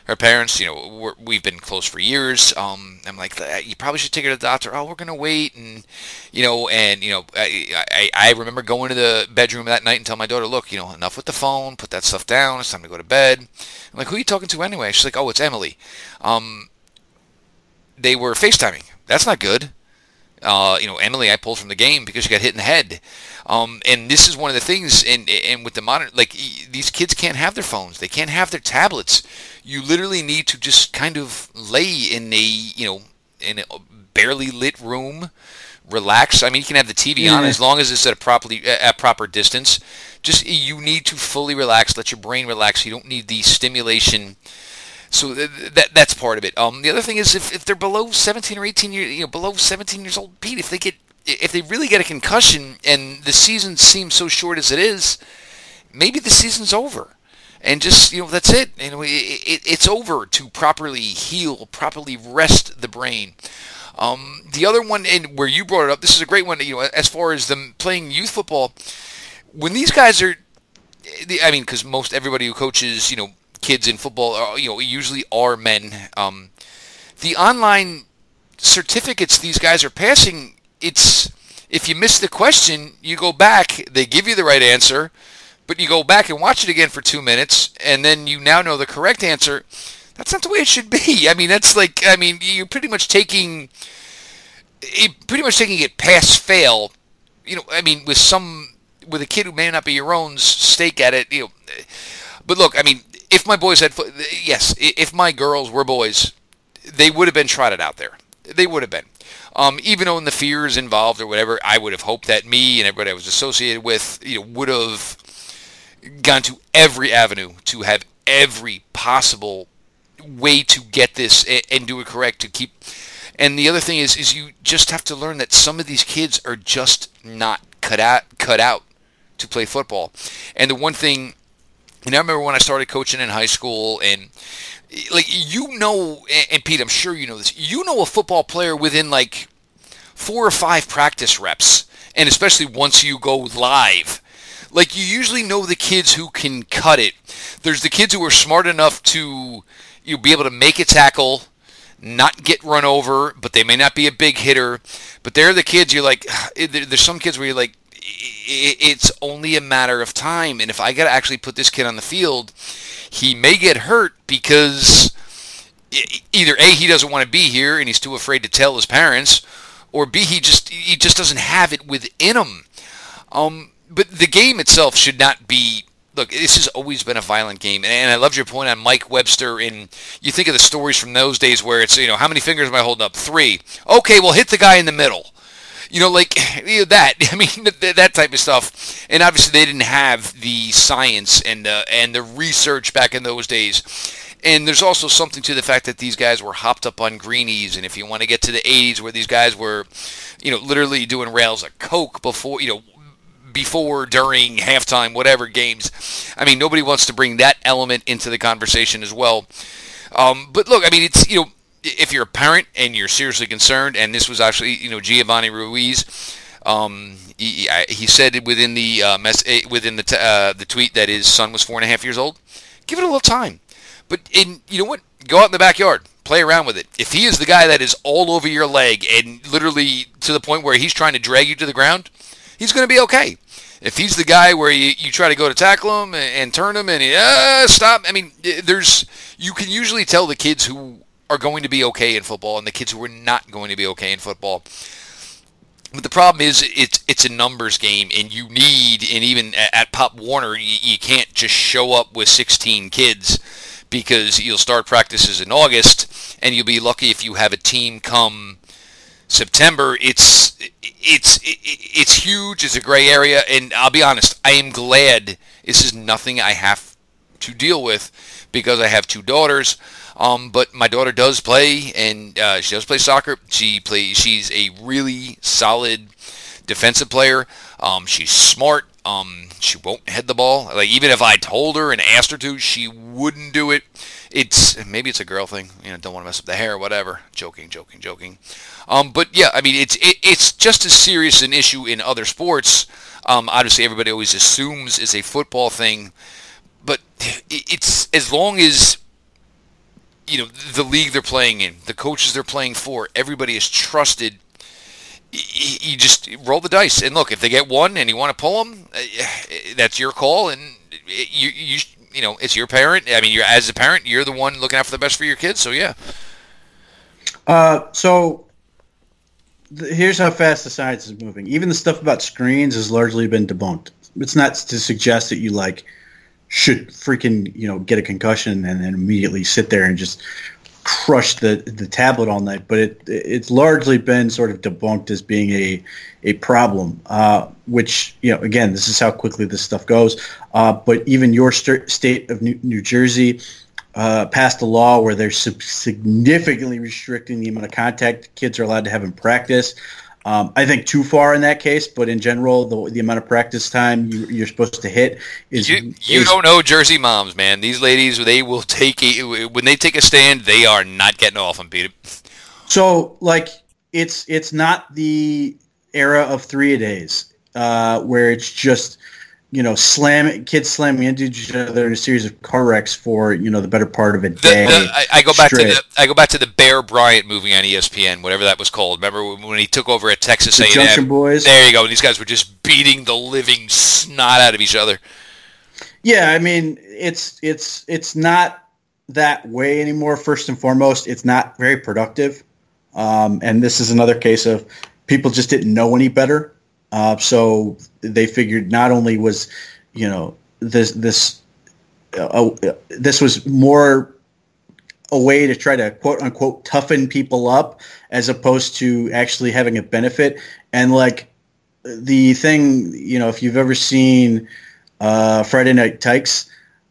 her parents, you know, we have been close for years. Um, I'm like, you probably should take her to the doctor. Oh, we're gonna wait, and you know, and you know, I, I, I remember going to the bedroom that night and telling my daughter, look, you know, enough with the phone, put that stuff down. It's time to go to bed. I'm like, who are you talking to anyway? She's like, oh, it's Emily. Um, they were FaceTiming. That's not good. Uh, you know, Emily, I pulled from the game because she got hit in the head. Um, and this is one of the things, and and with the modern, like these kids can't have their phones, they can't have their tablets. You literally need to just kind of lay in a, you know, in a barely lit room, relax. I mean, you can have the TV yeah. on as long as it's at a properly at proper distance. Just you need to fully relax, let your brain relax. You don't need the stimulation. So that that's part of it. Um, the other thing is if, if they're below 17 or 18 years, you know, below 17 years old, Pete, if they get if they really get a concussion and the season seems so short as it is, maybe the season's over. And just you know that's it. You know, it, it, it's over to properly heal, properly rest the brain. Um, the other one, and where you brought it up, this is a great one. You know, as far as them playing youth football, when these guys are, I mean, because most everybody who coaches, you know, kids in football, are, you know, usually are men. Um, the online certificates these guys are passing, it's if you miss the question, you go back, they give you the right answer, but you go back and watch it again for two minutes, and then you now know the correct answer. That's not the way it should be. <laughs> I mean, that's like, I mean, you're pretty much taking, pretty much taking it pass fail. You know, I mean, with some, with a kid who may not be your own stake at it. You know, but look, I mean, if my boys had, yes, if my girls were boys, they would have been trotted out there. They would have been. Um, even though in the fears involved or whatever, I would have hoped that me and everybody I was associated with, you know, would have gone to every avenue to have every possible way to get this and, and do it correct to keep. And the other thing is, is you just have to learn that some of these kids are just not cut out, cut out to play football. And the one thing, and I remember when I started coaching in high school, and like you know, and Pete, I'm sure you know this. You know a football player within like four or five practice reps, and especially once you go live. Like you usually know the kids who can cut it. There's the kids who are smart enough to you be able to make a tackle, not get run over, but they may not be a big hitter. But they're the kids you're like. <sighs> Eh, there's some kids where you're like, it's only a matter of time. And if I got to actually put this kid on the field, he may get hurt because either a he doesn't want to be here and he's too afraid to tell his parents, or b he just he just doesn't have it within him. Um, but the game itself should not be. Look, this has always been a violent game, and I loved your point on Mike Webster. And you think of the stories from those days where it's you know how many fingers am I holding up? Three. Okay, well hit the guy in the middle you know, like <laughs> you know, that. <laughs> I mean, that type of stuff. And obviously, they didn't have the science and uh, and the research back in those days. And there's also something to the fact that these guys were hopped up on greenies. And if you want to get to the 80s, where these guys were, you know, literally doing rails of coke before, you know, before, during, halftime, whatever games. I mean, nobody wants to bring that element into the conversation as well. Um, but look, I mean, it's you know, if you're a parent and you're seriously concerned, and this was actually, you know, Giovanni Ruiz, um, he, he, said within the uh, mess, eh, within the t- uh, the tweet that his son was four and a half years old. Give it a little time, but in you know what, go out in the backyard, play around with it. If he is the guy that is all over your leg and literally to the point where he's trying to drag you to the ground, he's going to be okay. If he's the guy where you, you try to go to tackle him and, and turn him and he, uh, stop, I mean, there's you can usually tell the kids who are going to be okay in football and the kids who are not going to be okay in football. But the problem is it's it's a numbers game, and you need, and even at Pop Warner, you, you can't just show up with 16 kids because you'll start practices in August, and you'll be lucky if you have a team come September. It's it's it's huge. It's a gray area, and I'll be honest. I am glad this is nothing I have to deal with because I have two daughters. Um, but my daughter does play, and uh, she does play soccer. She plays. She's a really solid defensive player. Um, she's smart. Um, she won't head the ball. Like even if I told her and asked her to, she wouldn't do it. It's maybe it's a girl thing. You know, don't want to mess up the hair, or whatever. Joking, joking, joking. Um, but yeah, I mean, it's it, it's just as serious an issue in other sports. Um, obviously, everybody always assumes is a football thing, but it's as long as you know the league they're playing in, the coaches they're playing for, everybody is trusted. You just roll the dice and look. If they get one and you want to pull them, uh, that's your call, and you you you know it's your parent. I mean, you're as a parent, you're the one looking out for the best for your kids. So yeah. Uh, so th- here's how fast the science is moving. Even the stuff about screens has largely been debunked. It's not to suggest that you like should freaking you know get a concussion and then immediately sit there and just crush the the tablet all night. But it it's largely been sort of debunked as being a a problem. Uh, which you know again, this is how quickly this stuff goes. Uh, but even your st- state of New, New Jersey. Uh, passed a law where they're significantly restricting the amount of contact kids are allowed to have in practice. Um, I think too far in that case, but in general, the, the amount of practice time you, are supposed to hit is. You, you is, don't know Jersey moms, man. These ladies, they will take a, when they take a stand, they are not getting off them, Peter. So, like, it's it's not the era of three a days uh, where it's just you know, slam kids slamming into each other in a series of car wrecks for you know the better part of a day. The, the, I, I, go back straight. to the I go back to the Bear Bryant movie on ESPN, whatever that was called. Remember when, when he took over at Texas A&M? Junction Boys. There you go. And these guys were just beating the living snot out of each other. Yeah, I mean, it's it's it's not that way anymore. First and foremost, it's not very productive, um, and this is another case of people just didn't know any better. Uh, so they figured not only was, you know, this this uh, uh, this was more a way to try to quote unquote toughen people up as opposed to actually having a benefit. And like the thing, you know, if you've ever seen uh, Friday Night Tykes,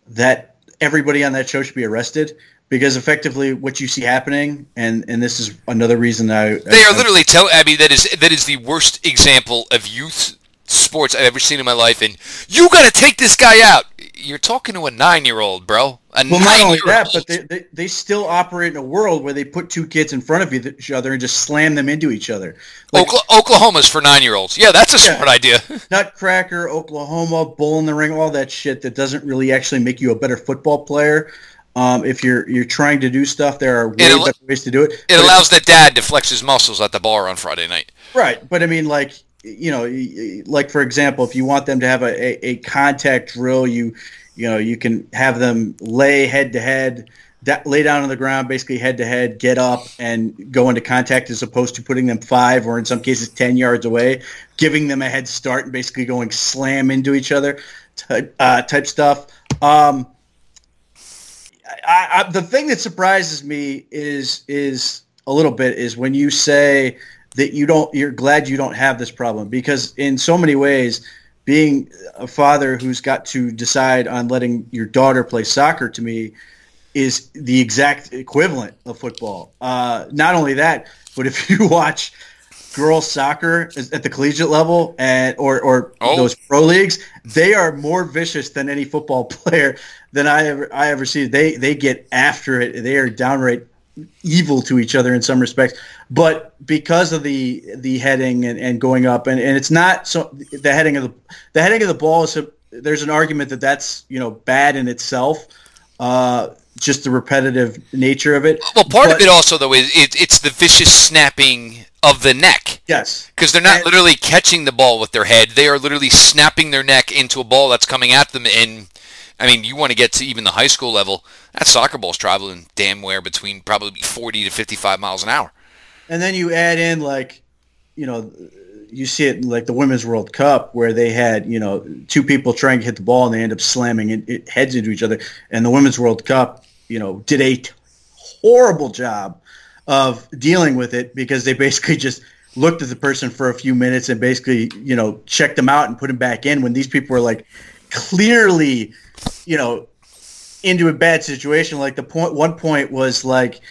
that everybody on that show should be arrested because effectively what you see happening, and and this is another reason I They I, are literally tell. I mean, that is that is the worst example of youth sports I've ever seen in my life. And you got to take this guy out. You're talking to a nine-year-old, bro. A Well, not only that, but they, they, they still operate in a world where they put two kids in front of each other and just slam them into each other. Like Okla- Oklahoma's for nine-year-olds. Yeah, that's a Yeah. smart idea. <laughs> Nutcracker, Oklahoma, Bull in the Ring, all that shit that doesn't really actually make you a better football player. Um, if you're you're trying to do stuff, there are way al- better ways to do it. It But allows the dad to flex his muscles at the bar on Friday night. Right, but I mean, like you know, like for example, if you want them to have a, a, a contact drill, you you know you can have them lay head to head, lay down on the ground, basically head to head, get up and go into contact, as opposed to putting them five or in some cases ten yards away, giving them a head start and basically going slam into each other, type uh, type stuff. Um, I, I, the thing that surprises me is is a little bit is when you say that you don't you're glad you don't have this problem because in so many ways being a father who's got to decide on letting your daughter play soccer to me is the exact equivalent of football. Uh, not only that, but if <laughs> you watch girls soccer at the collegiate level and or or Oh. those pro leagues, they are more vicious than any football <laughs> player than I ever I ever see. They they get after it. They are downright evil to each other in some respects. But because of the the heading and, and going up and, and it's not so the heading of the the heading of the ball is a, there's an argument that that's you know bad in itself. Uh, just the repetitive nature of it. Well, part of it also though is it, it's the vicious snapping of the neck Yes. because they're not And- literally catching the ball with their head; they are literally snapping their neck into a ball that's coming at them. And I mean, you want to get to even the high school level. That soccer ball's traveling damn where between probably 40 to 55 miles an hour. And then you add in like, you know, you see it in like the Women's World Cup where they had, you know, two people trying to hit the ball and they end up slamming it, it heads into each other. And the Women's World Cup, you know, did a horrible job of dealing with it because they basically just looked at the person for a few minutes and basically, you know, checked them out and put them back in when these people were like clearly, you know, into a bad situation. Like the point, one point was like,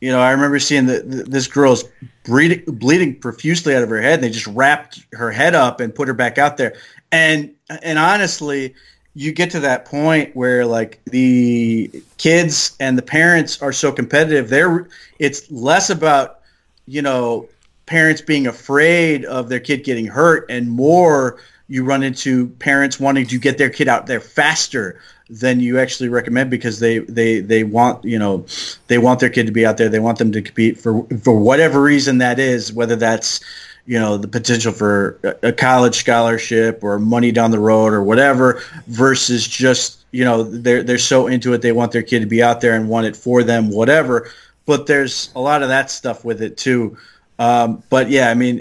you know, I remember seeing this girl's bleeding, bleeding profusely out of her head, and they just wrapped her head up and put her back out there. And and honestly, you get to that point where like the kids and the parents are so competitive. They're it's less about you know parents being afraid of their kid getting hurt, and more you run into parents wanting to get their kid out there faster than you actually recommend because they they they want you know they want their kid to be out there. They want them to compete for for whatever reason that is whether that's you know the potential for a college scholarship or money down the road or whatever versus just you know they're they're so into it they want their kid to be out there and want it for them whatever. But there's a lot of that stuff with it too. Um, but yeah I mean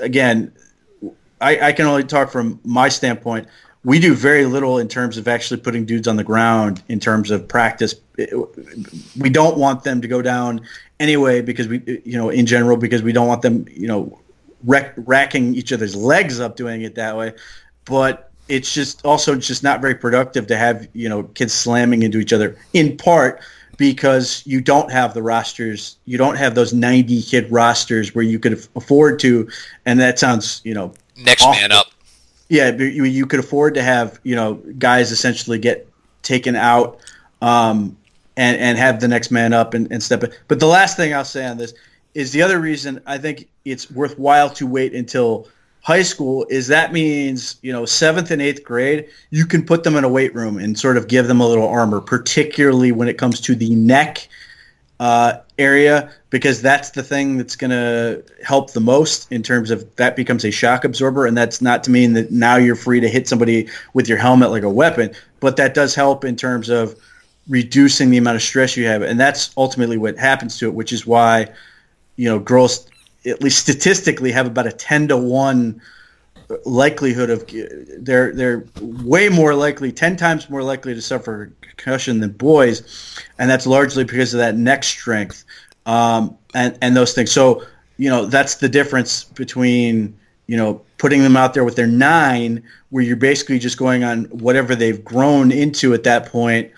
again I, I can only talk from my standpoint. We do very little in terms of actually putting dudes on the ground in terms of practice. We don't want them to go down anyway because we, you know, in general, because we don't want them, you know, racking each other's legs up doing it that way. But it's just also just not very productive to have, you know, kids slamming into each other in part because you don't have the rosters, you don't have those 90 kid rosters where you could afford to, and that sounds, you know, Next Awful. man up. yeah, you, you could afford to have you know guys essentially get taken out um, and and have the next man up and, and step in. But the last thing I'll say on this is the other reason I think it's worthwhile to wait until high school is that means you know seventh and eighth grade you can put them in a weight room and sort of give them a little armor particularly when it comes to the neck uh, area because that's the thing that's going to help the most in terms of that becomes a shock absorber. And that's not to mean that now you're free to hit somebody with your helmet like a weapon but that does help in terms of reducing the amount of stress you have. And that's ultimately what happens to it which is why you know girls at least statistically have about a 10 to 1 likelihood of they're they're way more likely 10 times more likely to suffer concussion than boys. And that's largely because of that neck strength um, and and those things. So you know that's the difference between you know putting them out there with their nine where you're basically just going on whatever they've grown into at that point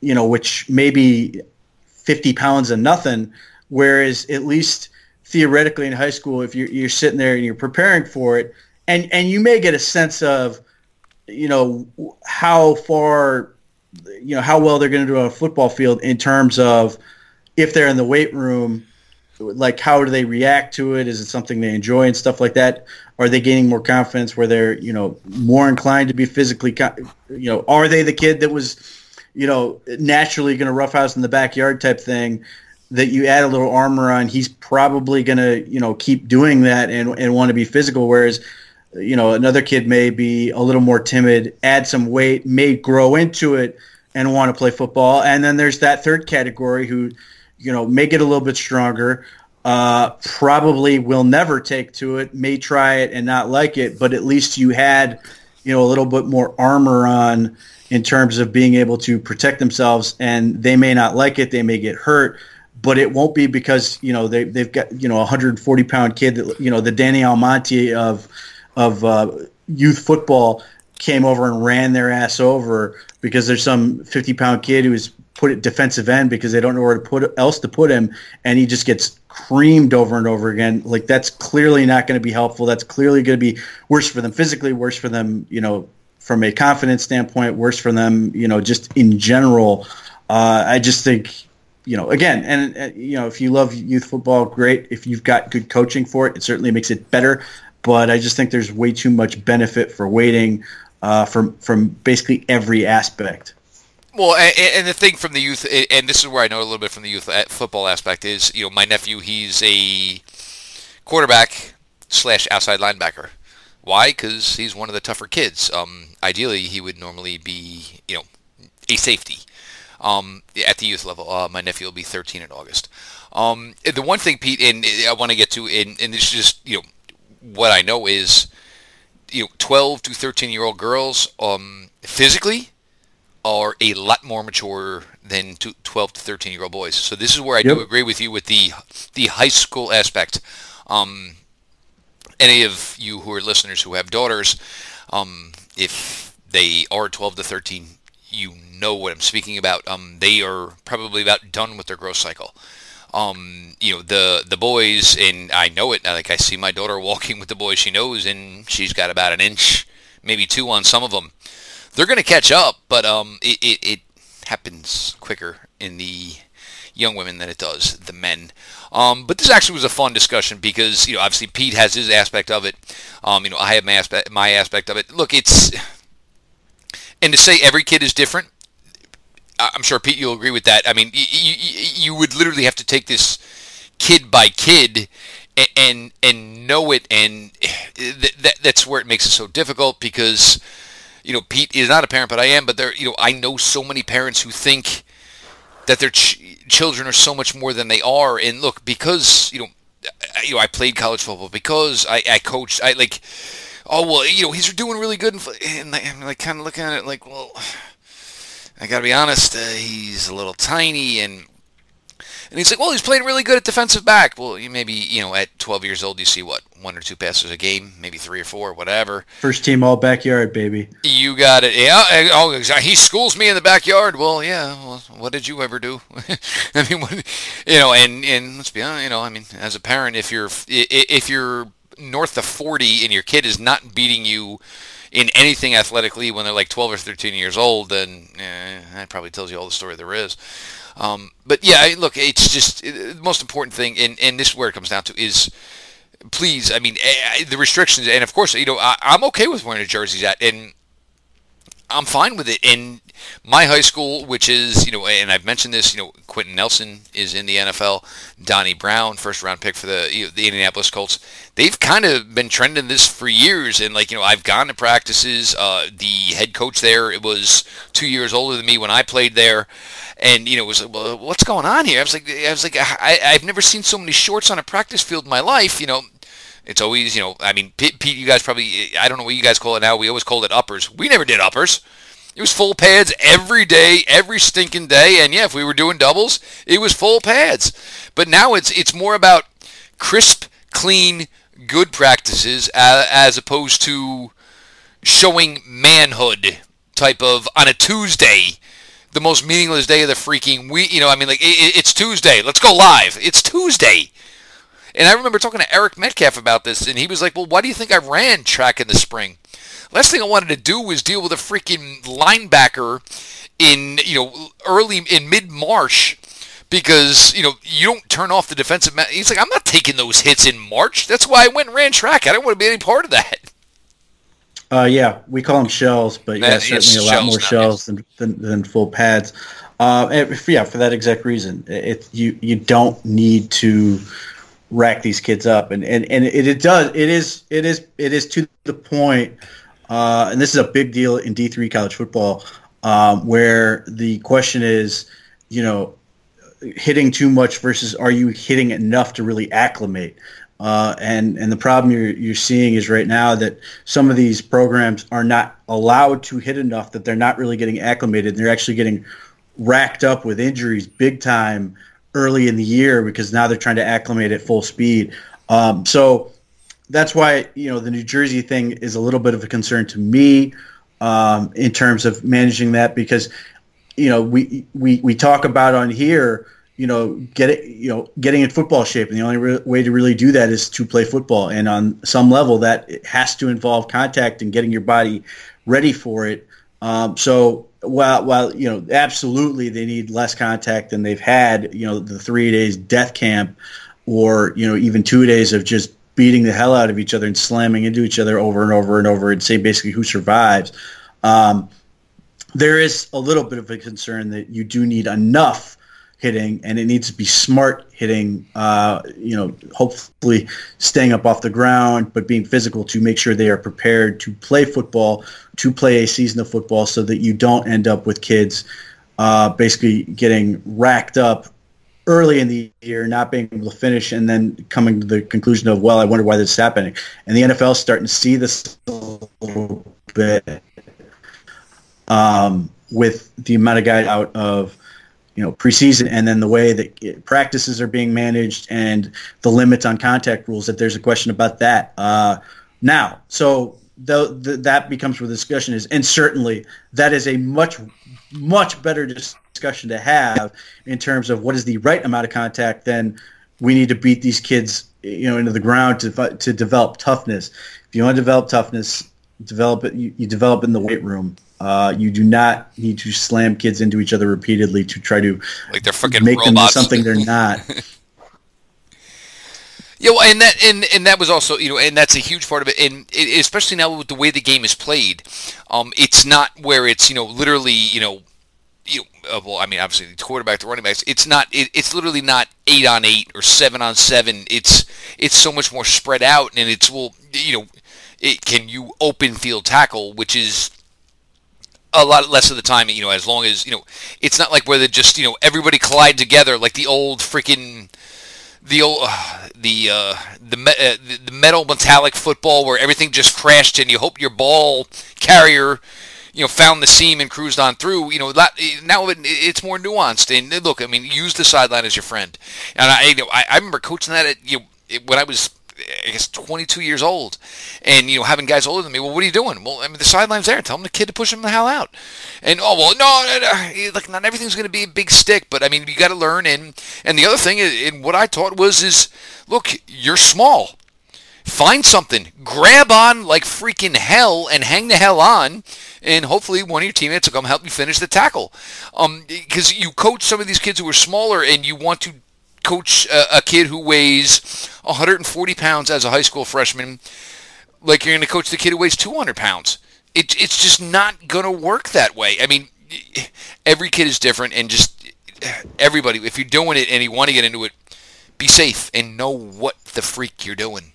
you know which maybe 50 pounds and nothing. Whereas at least theoretically in high school if you're, you're sitting there and you're preparing for it and and you may get a sense of you know how far you know how well they're going to do on a football field in terms of if they're in the weight room like how do they react to it is it something they enjoy and stuff like that are they gaining more confidence where they're you know more inclined to be physically you know are they the kid that was you know naturally going to roughhouse in the backyard type thing that you add a little armor on he's probably going to you know keep doing that and, and want to be physical whereas you know, another kid may be a little more timid, add some weight, may grow into it and want to play football. And then there's that third category who, you know, make it a little bit stronger, uh, probably will never take to it, may try it and not like it, but at least you had, you know, a little bit more armor on in terms of being able to protect themselves and they may not like it, they may get hurt, but it won't be because, you know, they, they've got, you know, a 140 pound kid that, you know, the Danny Almonte of, of uh, youth football came over and ran their ass over because there's some 50 pound kid who's put it defensive end because they don't know where to put else to put him and he just gets creamed over and over again. Like that's clearly not going to be helpful. That's clearly going to be worse for them physically worse for them you know from a confidence standpoint worse for them you know just in general. Uh, i just think you know again and you know if you love youth football great. If you've got good coaching for it it certainly makes it better. But I just think there's way too much benefit for waiting uh, from from basically every aspect. Well, and, and, the thing from the youth, and this is where I know a little bit from the youth football aspect is, you know, my nephew, he's a quarterback slash outside linebacker. Why? Because he's one of the tougher kids. Um, ideally, he would normally be, you know, a safety um, at the youth level. Uh, my nephew will be 13 in August. Um, the one thing, Pete, and I want to get to, and, and this is just, you know, what I know is, you know, 12 to 13 year old girls, um, physically, are a lot more mature than 12 to 13 year old boys. So this is where I yep. do agree with you with the the high school aspect. Um, any of you who are listeners who have daughters, um, if they are 12 to 13, you know what I'm speaking about. Um, they are probably about done with their growth cycle um, you know, the the boys, and I know it. Like I see my daughter walking with the boys she knows, and she's got about an inch, maybe two on some of them. They're going to catch up, but um, it, it, it happens quicker in the young women than it does the men. Um, but this actually was a fun discussion because you know obviously Pete has his aspect of it. Um, you know I have my aspect my aspect of it. Look, it's and to say every kid is different I'm sure Pete, you'll agree with that. I mean, you, you, you would literally have to take this kid by kid and and, and know it, and th- that, that's where it makes it so difficult because you know Pete is not a parent, but I am. But there, you know, I know so many parents who think that their ch- children are so much more than they are. And look, because you know, you know, I played college football because I, I coached. I like, oh well, you know, he's doing really good, and, and I'm like kind of looking at it like, well I got to be honest, uh, he's a little tiny and and he's like, well, he's playing really good at defensive back. Well, you maybe you know at 12 years old, you see what one or two passes a game, maybe three or four, whatever. First team all backyard, baby. You got it. Yeah. Oh, he schools me in the backyard. Well, yeah. Well, what did you ever do? <laughs> I mean, what, you know, and and let's be honest, you know, I mean, as a parent, if you're if you're north of 40 and your kid is not beating you in anything athletically when they're like 12 or 13 years old, then eh, that probably tells you all the story there is. Um, but yeah, look, it's just the most important thing, and, and this is where it comes down to is please, I mean, eh, eh, the restrictions, and of course, you know, I, I'm okay with wearing a jersey, at, and I'm fine with it. And my high school, which is, you know, and I've mentioned this, you know, Quenton Nelson is in the NFL, Donnie Brown, first round pick for the you know, the Indianapolis Colts. They've kind of been trending this for years, and like you know, I've gone to practices. Uh, the head coach there, it was two years older than me when I played there, and you know, it was like, well, what's going on here? I was like, I was like, I, I've never seen so many shorts on a practice field in my life. You know, it's always, you know, I mean, Pete, you guys probably, I don't know what you guys call it now. We always called it uppers. We never did uppers. It was full pads every day, every stinking day. And yeah, if we were doing doubles, it was full pads. But now it's it's more about crisp, clean, good practices uh, as opposed to showing manhood type of on a Tuesday, the most meaningless day of the freaking week. You know, I mean, like it, it's Tuesday. Let's go live. It's Tuesday. And I remember talking to Eric Metcalf about this, and he was like, "Well, why do you think I ran track in the spring?" Last thing I wanted to do was deal with a freaking linebacker in you know early in mid March because you know you don't turn off the defensive. Ma- He's like, I'm not taking those hits in March. That's why I went and ran track. I don't want to be any part of that. Uh, yeah, we call them shells, but yeah, That certainly a lot more now, shells than, than, than full pads. Uh, yeah, for that exact reason, it, you you don't need to rack these kids up, and and, and it, it does it is it is it is to the point, uh, and this is a big deal in D three college football, um, where the question is, you know, hitting too much versus are you hitting enough to really acclimate? Uh, and and the problem you're you're seeing is right now that some of these programs are not allowed to hit enough that they're not really getting acclimated. They're actually getting racked up with injuries big time early in the year because now they're trying to acclimate at full speed. Um, so that's why you know the New Jersey thing is a little bit of a concern to me um, in terms of managing that because you know we we we talk about on here you know get it you know getting in football shape. And the only re- way to really do that is to play football. And on some level that has to involve contact and getting your body ready for it um, so while while you know absolutely they need less contact than they've had you know the three days death camp or you know even two days of just beating the hell out of each other and slamming into each other over and over and over and say basically who survives um, there is a little bit of a concern that you do need enough hitting and it needs to be smart hitting uh, you know hopefully staying up off the ground but being physical to make sure they are prepared to play football to play a season of football so that you don't end up with kids uh, basically getting racked up early in the year not being able to finish and then coming to the conclusion of well i wonder why this is happening. And the nfl is starting to see this a little bit um, with the amount of guys out of you know preseason and then the way that it- practices are being managed and the limits on contact rules that there's a question about that. Uh, now so the, the, that becomes where the discussion is. And certainly that is a much much better discussion to have in terms of what is the right amount of contact than we need to beat these kids you know into the ground to to develop toughness. If you want to develop toughness develop it you, you develop in the weight room uh, you do not need to slam kids into each other repeatedly to try to Like they're fucking make them robots. something they're not. <laughs> Yeah, well, and that and, and that was also you know, and that's a huge part of it, and it, especially now with the way the game is played, um, it's not where it's you know literally you know, you know, uh, well, I mean obviously the quarterback, the running backs, it's not it, it's literally not eight on eight or seven on seven. It's it's so much more spread out, and it's well you know, it can you open field tackle, which is a lot less of the time, you know, as long as, you know, it's not like where they just, you know, everybody collide together like the old freaking the old uh, the uh, the, me- uh, the metal metallic football where everything just crashed and you hope your ball carrier you know found the seam and cruised on through you know that, now it, it's more nuanced and look I mean use the sideline as your friend. And I you know I, I remember coaching that at you know when I was I guess 22 years old, and you know having guys older than me. Well, what are you doing? Well, I mean the sideline's there. Tell them the kid to push him the hell out. And oh well, no, no, no. like not everything's going to be a big stick, but I mean you got to learn. And and the other thing, and what I taught was is look, you're small. Find something, grab on like freaking hell, and hang the hell on, and hopefully one of your teammates will come help you finish the tackle. Um, because you coach some of these kids who are smaller, and you want to coach a, a kid who weighs 140 pounds as a high school freshman like you're going to coach the kid who weighs 200 pounds. It, it's just not going to work that way. I mean, every kid is different, and just everybody, if you're doing it and you want to get into it, be safe and know what the freak you're doing.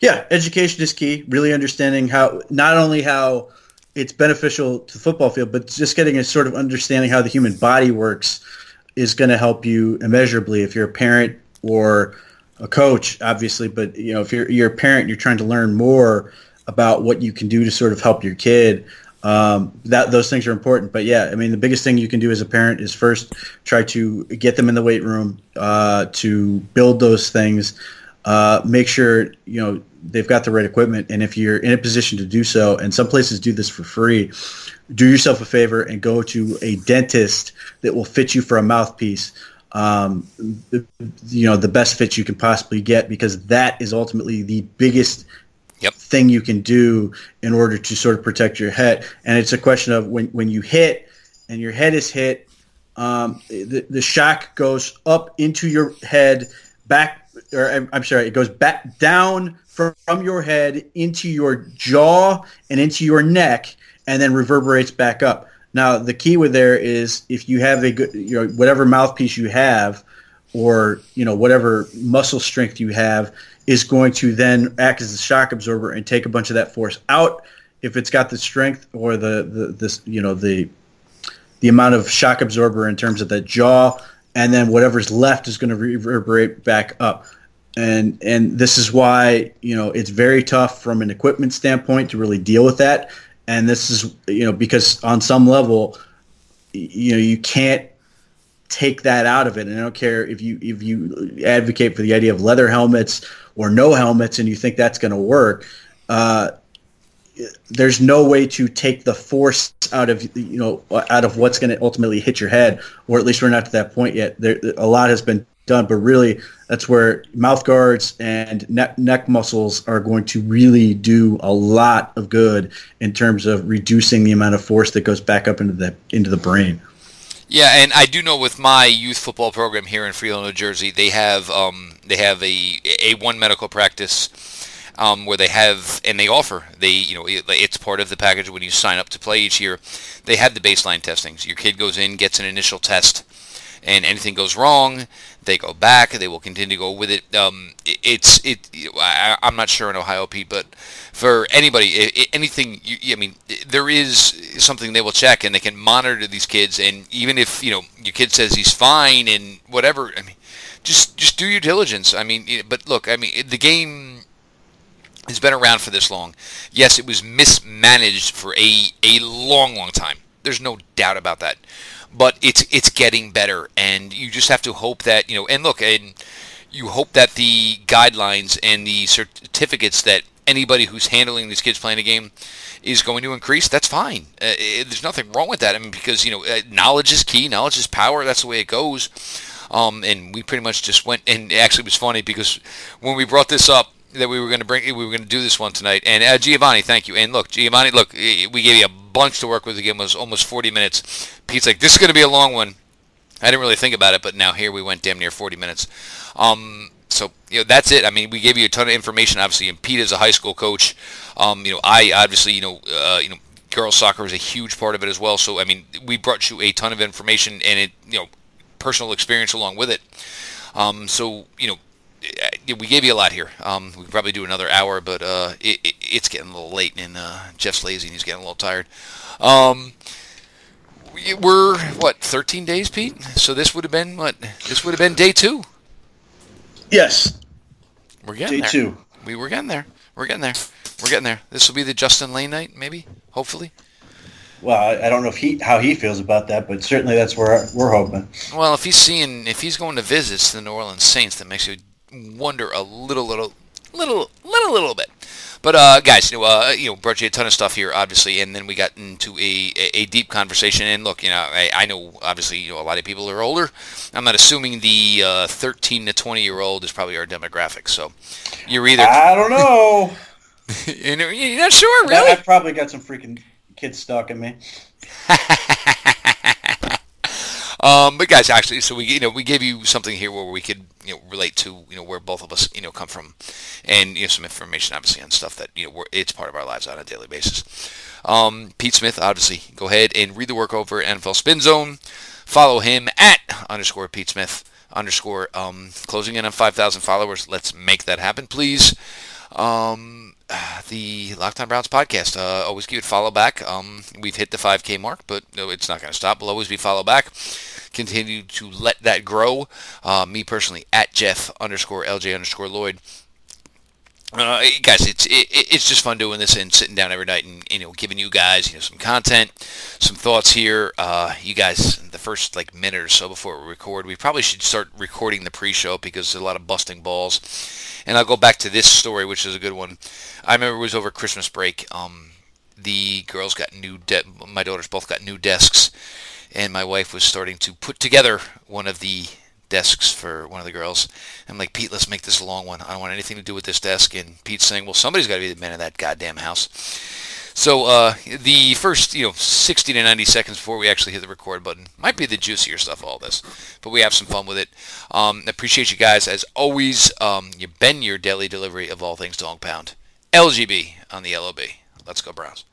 Yeah, education is key. Really understanding how not only how it's beneficial to the football field, but just getting a sort of understanding how the human body works is going to help you immeasurably if you're a parent or a coach, obviously. But you know, if you're you're a parent, you're trying to learn more about what you can do to sort of help your kid. Um, that those things are important. But yeah, I mean, the biggest thing you can do as a parent is first try to get them in the weight room uh, to build those things. Uh, make sure you know they've got the right equipment, and if you're in a position to do so, and some places do this for free, do yourself a favor and go to a dentist that will fit you for a mouthpiece. Um, you know the best fit you can possibly get because that is ultimately the biggest yep. thing you can do in order to sort of protect your head. And it's a question of when, when you hit and your head is hit, um, the, the shock goes up into your head, back, or I'm, I'm sorry, it goes back down from, from your head into your jaw and into your neck, and then reverberates back up. Now, the key with there is if you have a good, you know, whatever mouthpiece you have, or you know whatever muscle strength you have, is going to then act as a shock absorber and take a bunch of that force out. If it's got the strength or the, the this you know the the amount of shock absorber in terms of the jaw and then whatever's left is going to reverberate back up. And and this is why you know it's very tough from an equipment standpoint to really deal with that and this is you know because on some level you know you can't take that out of it. And I don't care if you if you advocate for the idea of leather helmets or no helmets, and you think that's going to work. Uh, there's no way to take the force out of you know out of what's going to ultimately hit your head, or at least we're not to that point yet. There, a lot has been done, but really that's where mouth guards and neck, neck muscles are going to really do a lot of good in terms of reducing the amount of force that goes back up into the into the brain. Yeah, and I do know with my youth football program here in Freehold, New Jersey, they have um, they have a a one medical practice um, where they have and they offer they you know it's part of the package when you sign up to play each year. They have the baseline testings your kid goes in, gets an initial test, and anything goes wrong, they go back. They will continue to go with it. Um, it it's it. I, am not sure in Ohio, Pete, but for anybody, it, anything. You, I mean, there is something they will check, and they can monitor these kids. And even if you know your kid says he's fine and whatever, I mean, just just do your diligence. I mean, but look, I mean, the game has been around for this long. Yes, it was mismanaged for a a long, long time. There's no doubt about that but it's it's getting better, and you just have to hope that you know. And look, and you hope that the guidelines and the certificates that anybody who's handling these kids playing a game is going to increase. That's fine. Uh, it, there's nothing wrong with that. I mean, because you know, uh, knowledge is key. Knowledge is power. That's the way it goes. Um, and we pretty much just went. And actually, it was funny because when we brought this up, that we were going to bring, we were going to do this one tonight. And uh, Giovanni, thank you. And look, Giovanni, look, we gave you a bunch to work with. Again, was almost 40 minutes. Pete's like, this is going to be a long one. I didn't really think about it, but now here we went damn near 40 minutes. Um, so you know that's it. I mean, we gave you a ton of information, obviously. And Pete is a high school coach. Um, you know, I obviously, you know, uh, you know, girls soccer is a huge part of it as well. So I mean, we brought you a ton of information and it, you know, personal experience along with it. Um, so you know, we gave you a lot here. Um, we could probably do another hour, but uh, it, it, it's getting a little late, and uh, Jeff's lazy and he's getting a little tired. Um, we're what 13 days, Pete. So this would have been what? This would have been day two. Yes. We're getting day there. two. We were getting there. We're getting there. We're getting there. This will be the Justin Layne night, maybe. Hopefully. Well, I, don't know if he how he feels about that, but certainly that's where we're hoping. Well, if he's seeing if he's going to visits the New Orleans Saints, that makes you wonder a little, little, little, little, little bit. But uh, guys, you know, uh, you know, brought you a ton of stuff here, obviously, and then we got into a, a, a deep conversation. And look, you know, I, I, know obviously, you know, a lot of people are older. I'm not assuming the uh, 13 to 20 year old is probably our demographic. So you're either I don't know. <laughs> you know, you're not sure, really. I've probably got some freaking kids stalking me. <laughs> Um, but guys, actually, so we you know we gave you something here where we could you know relate to you know where both of us you know come from, and you know some information obviously on stuff that you know it's part of our lives on a daily basis. Um, Pete Smith, obviously, go ahead and read the work over NFL Spin Zone. Follow him at underscore Pete Smith underscore um, closing in on 5,000 followers. Let's make that happen, please. Um, the Lockdown Browns podcast. Uh, always give it follow back. Um, we've hit the 5K mark, but no, it's not going to stop. We'll always be follow back. Continue to let that grow. Uh, me personally at Jeff underscore LJ underscore Lloyd. Uh, guys, it's it, it's just fun doing this and sitting down every night and you know giving you guys you know some content, some thoughts here. Uh, you guys, the first like minute or so before we record, we probably should start recording the pre-show because there's a lot of busting balls. And I'll go back to this story, which is a good one. I remember it was over Christmas break. Um, the girls got new, de- my daughters both got new desks, and my wife was starting to put together one of the desks for one of the girls. I'm like, Pete, let's make this a long one. I don't want anything to do with this desk. And Pete's saying, well, somebody's got to be the man of that goddamn house. So uh, the first, you know, 60 to 90 seconds before we actually hit the record button might be the juicier stuff. All this, but we have some fun with it. Um, appreciate you guys as always. Um, you've been your daily delivery of all things dog pound. LGB on the LOB. Let's go Browns.